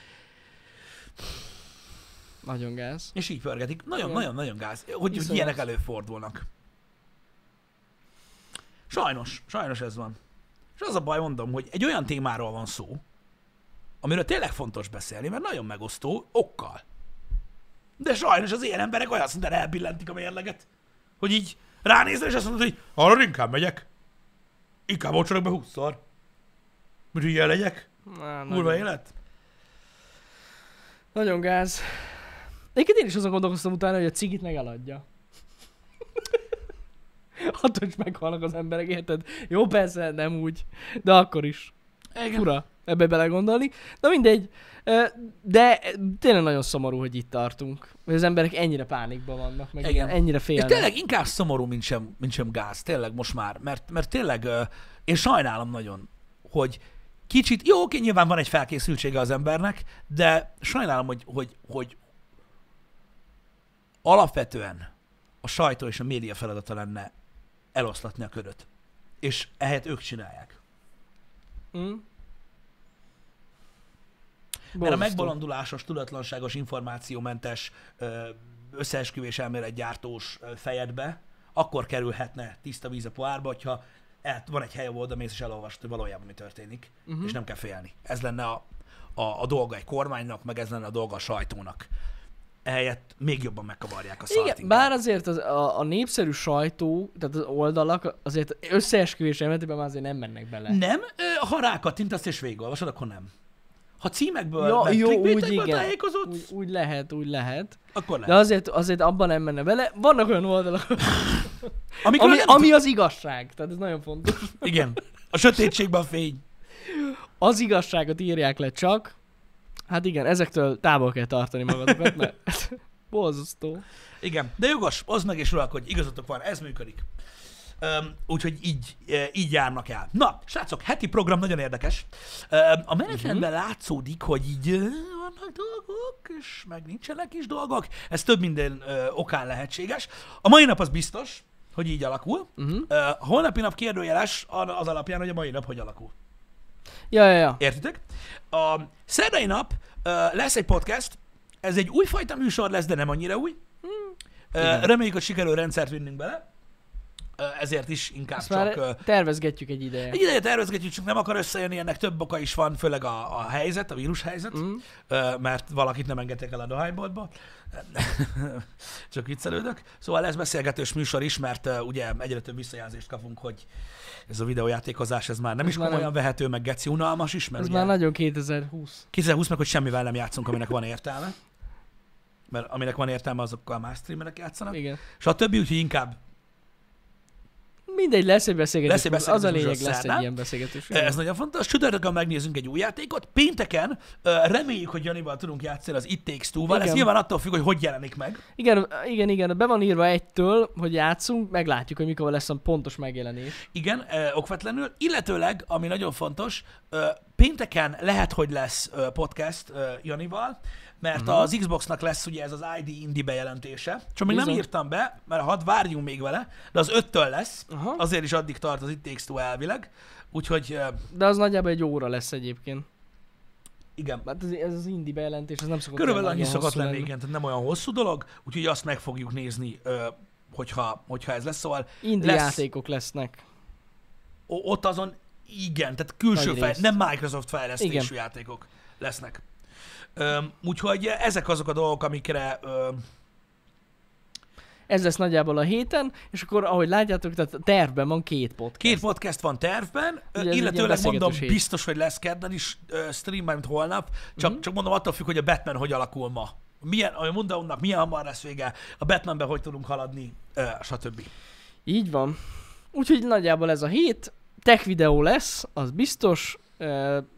Nagyon gáz. és így pörgetik. Nagyon, Igen. nagyon, nagyon gáz, hogy, hogy ilyenek előfordulnak. Sajnos, sajnos ez van. És az a baj, mondom, hogy egy olyan témáról van szó, amiről tényleg fontos beszélni, mert nagyon megosztó, okkal. De sajnos az ilyen emberek olyan szinten elbillentik a mérleget, hogy így ránézve, és azt mondod, hogy arra inkább megyek. Inkább mocsorok be 20-szor. Hogy hülye legyek. Kurva élet. nagyon gáz. Egyébként én is azon gondolkoztam utána, hogy a cigit meg eladja. *laughs* Attól is meghalnak az emberek, érted? Jó, persze, nem úgy. De akkor is. Igen. Fura ebbe belegondolni. Na mindegy. De tényleg nagyon szomorú, hogy itt tartunk. Hogy az emberek ennyire pánikban vannak, meg Igen. Ennyire És félnek. tényleg inkább szomorú, mint sem, mint sem gáz. Tényleg most már. Mert, mert tényleg én sajnálom nagyon, hogy kicsit, jó, oké, nyilván van egy felkészültsége az embernek, de sajnálom, hogy, hogy, hogy alapvetően a sajtó és a média feladata lenne eloszlatni a ködöt. És ehelyett ők csinálják. Hm? Mert a megbolondulásos, tudatlanságos, információmentes, összeesküvés elméletgyártós ö, fejedbe akkor kerülhetne tiszta víz a pohárba, hogyha el, van egy hely, ahol oda mész és elolvasod, hogy valójában mi történik, uh-huh. és nem kell félni. Ez lenne a, a, a dolga egy kormánynak, meg ez lenne a dolga a sajtónak. Ehelyett még jobban megkavarják a szart. Igen, bár azért az, a, a népszerű sajtó, tehát az oldalak azért összeesküvés elméletében már azért nem mennek bele. Nem, ha rákattintasz és végigolvasod, akkor nem. Ha címekből, Ja, meg jó, úgy igen. tájékozódsz, Úgy, úgy lehet, úgy lehet. akkor De lehet. azért, azért abban nem menne bele. Vannak olyan oldalak, *laughs* ami, nem ami az igazság. Tehát ez nagyon fontos. Igen. A sötétségben a fény. Az igazságot írják le csak. Hát igen, ezektől távol kell tartani magatokat, mert *laughs* borzasztó. Igen, de jogos, oszd meg és uralkodj, igazatok van, ez működik. Úgyhogy így, így járnak el. Na, srácok, heti program nagyon érdekes. A menetrenben uh-huh. látszódik, hogy így vannak dolgok, és meg nincsenek is dolgok. Ez több minden okán lehetséges. A mai nap az biztos, hogy így alakul. Uh-huh. Uh, a holnapi nap kérdőjeles az alapján, hogy a mai nap hogy alakul. Ja, ja, ja. Értitek? A szerdai nap lesz egy podcast, ez egy újfajta műsor lesz, de nem annyira új. Igen. reméljük, hogy sikerül rendszert vinnünk bele. Ezért is inkább Ezt csak... már tervezgetjük egy ideje. egy ideje tervezgetjük, csak nem akar összejönni, ennek több oka is van, főleg a, a helyzet, a vírus helyzet, Mm. mert valakit nem engedtek el a dohányboltba. *laughs* csak viccelődök. Szóval lesz beszélgetős műsor is, mert ugye egyre több visszajelzést kapunk, hogy ez a videójátékozás, ez már nem Ez is már komolyan nem- vehető, meg geci unalmas is, mert Ez ugye már nagyon 2020. 2020 meg, hogy semmivel nem játszunk, aminek van értelme. Mert aminek van értelme, azokkal más streamerek játszanak. Igen. És a többi, úgyhogy inkább Mindegy, lesz egy beszélgetés. Lesz egy Az a beszélgetés lényeg, lesz egy ilyen beszélgetés. Ez nagyon fontos. Csütörtökön megnézünk egy új játékot. Pénteken reméljük, hogy Janival tudunk játszani az It Takes Two-val. Ez nyilván attól függ, hogy hogy jelenik meg. Igen, igen, igen, be van írva egytől, hogy játszunk, meglátjuk, hogy mikor lesz a pontos megjelenés. Igen, okvetlenül. Illetőleg, ami nagyon fontos, pénteken lehet, hogy lesz podcast Janival, mert uh-huh. az Xboxnak lesz ugye ez az ID Indie bejelentése. Csak még nem Bizony. írtam be, mert hadd várjunk még vele, de az öttől lesz. Aha. Azért is addig tart az It Takes Two elvileg. Úgyhogy De az nagyjából egy óra lesz egyébként. igen. Hát ez, ez az indie bejelentés, ez nem szokott Körülbelül annyi szokott hosszú lenni, igen, tehát nem olyan hosszú dolog, úgyhogy azt meg fogjuk nézni, hogyha, hogyha ez lesz. Szóval Indie lesz- játékok lesznek. ott azon igen, tehát külső Nagy fej, nem Microsoft fejlesztésű Igen. játékok lesznek. Öm, úgyhogy ezek azok a dolgok, amikre öm, Ez lesz nagyjából a héten, és akkor ahogy látjátok, tehát tervben van két podcast. két podcast van tervben, Ugye illetőleg mondom, hét. biztos, hogy lesz kedden is ö, stream, mint holnap, csak, Mhm. csak mondom, attól függ, hogy a Batman hogy alakul ma. Milyen, a Mundaunnak milyen hamar lesz vége, a Batmanben hogy tudunk haladni, ö, stb. Így van. Úgyhogy nagyjából ez a hét. Tech videó lesz, az biztos.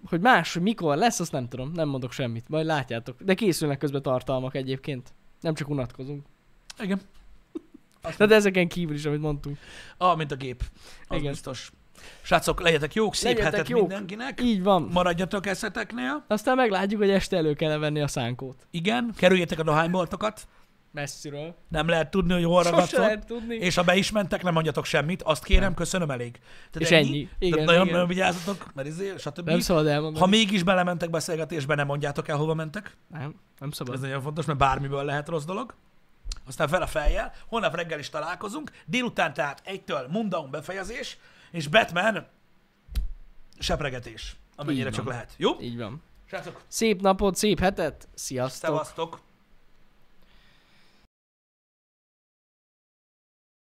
Hogy más, hogy mikor lesz, azt nem tudom. Nem mondok semmit. Majd látjátok. De készülnek közben tartalmak egyébként. Nem csak unatkozunk. Igen. Tehát ezeken kívül is, amit mondtunk. Ah, mint a gép. Az Igen. biztos. Srácok, legyetek jók, szép Legyetek hetet jók. mindenkinek. Így van. Maradjatok eszeteknél. Aztán meglátjuk, hogy este elő kell venni a szánkót. Igen, kerüljétek a dohányboltokat. Messziről. Nem lehet tudni, hogy hol lehet tudni. És ha be is mentek, nem mondjatok semmit. Azt kérem, köszönöm elég. Tehát És ennyi. Igen, Tehát nagyon, igen. nagyon vigyázzatok, mert izé, stb. Nem szabad elmondani. ha mégis belementek beszélgetésbe, nem mondjátok el, hova mentek. Nem, nem szabad. Ez nagyon fontos, mert bármiből lehet rossz dolog. Aztán fel a fejjel, holnap reggel is találkozunk, délután tehát egytől Mundaun befejezés, és Batman sepregetés, amennyire Így csak van. lehet. Jó? Így van. Srácok, Szép napot, szép hetet. Sziasztok. szevasztok!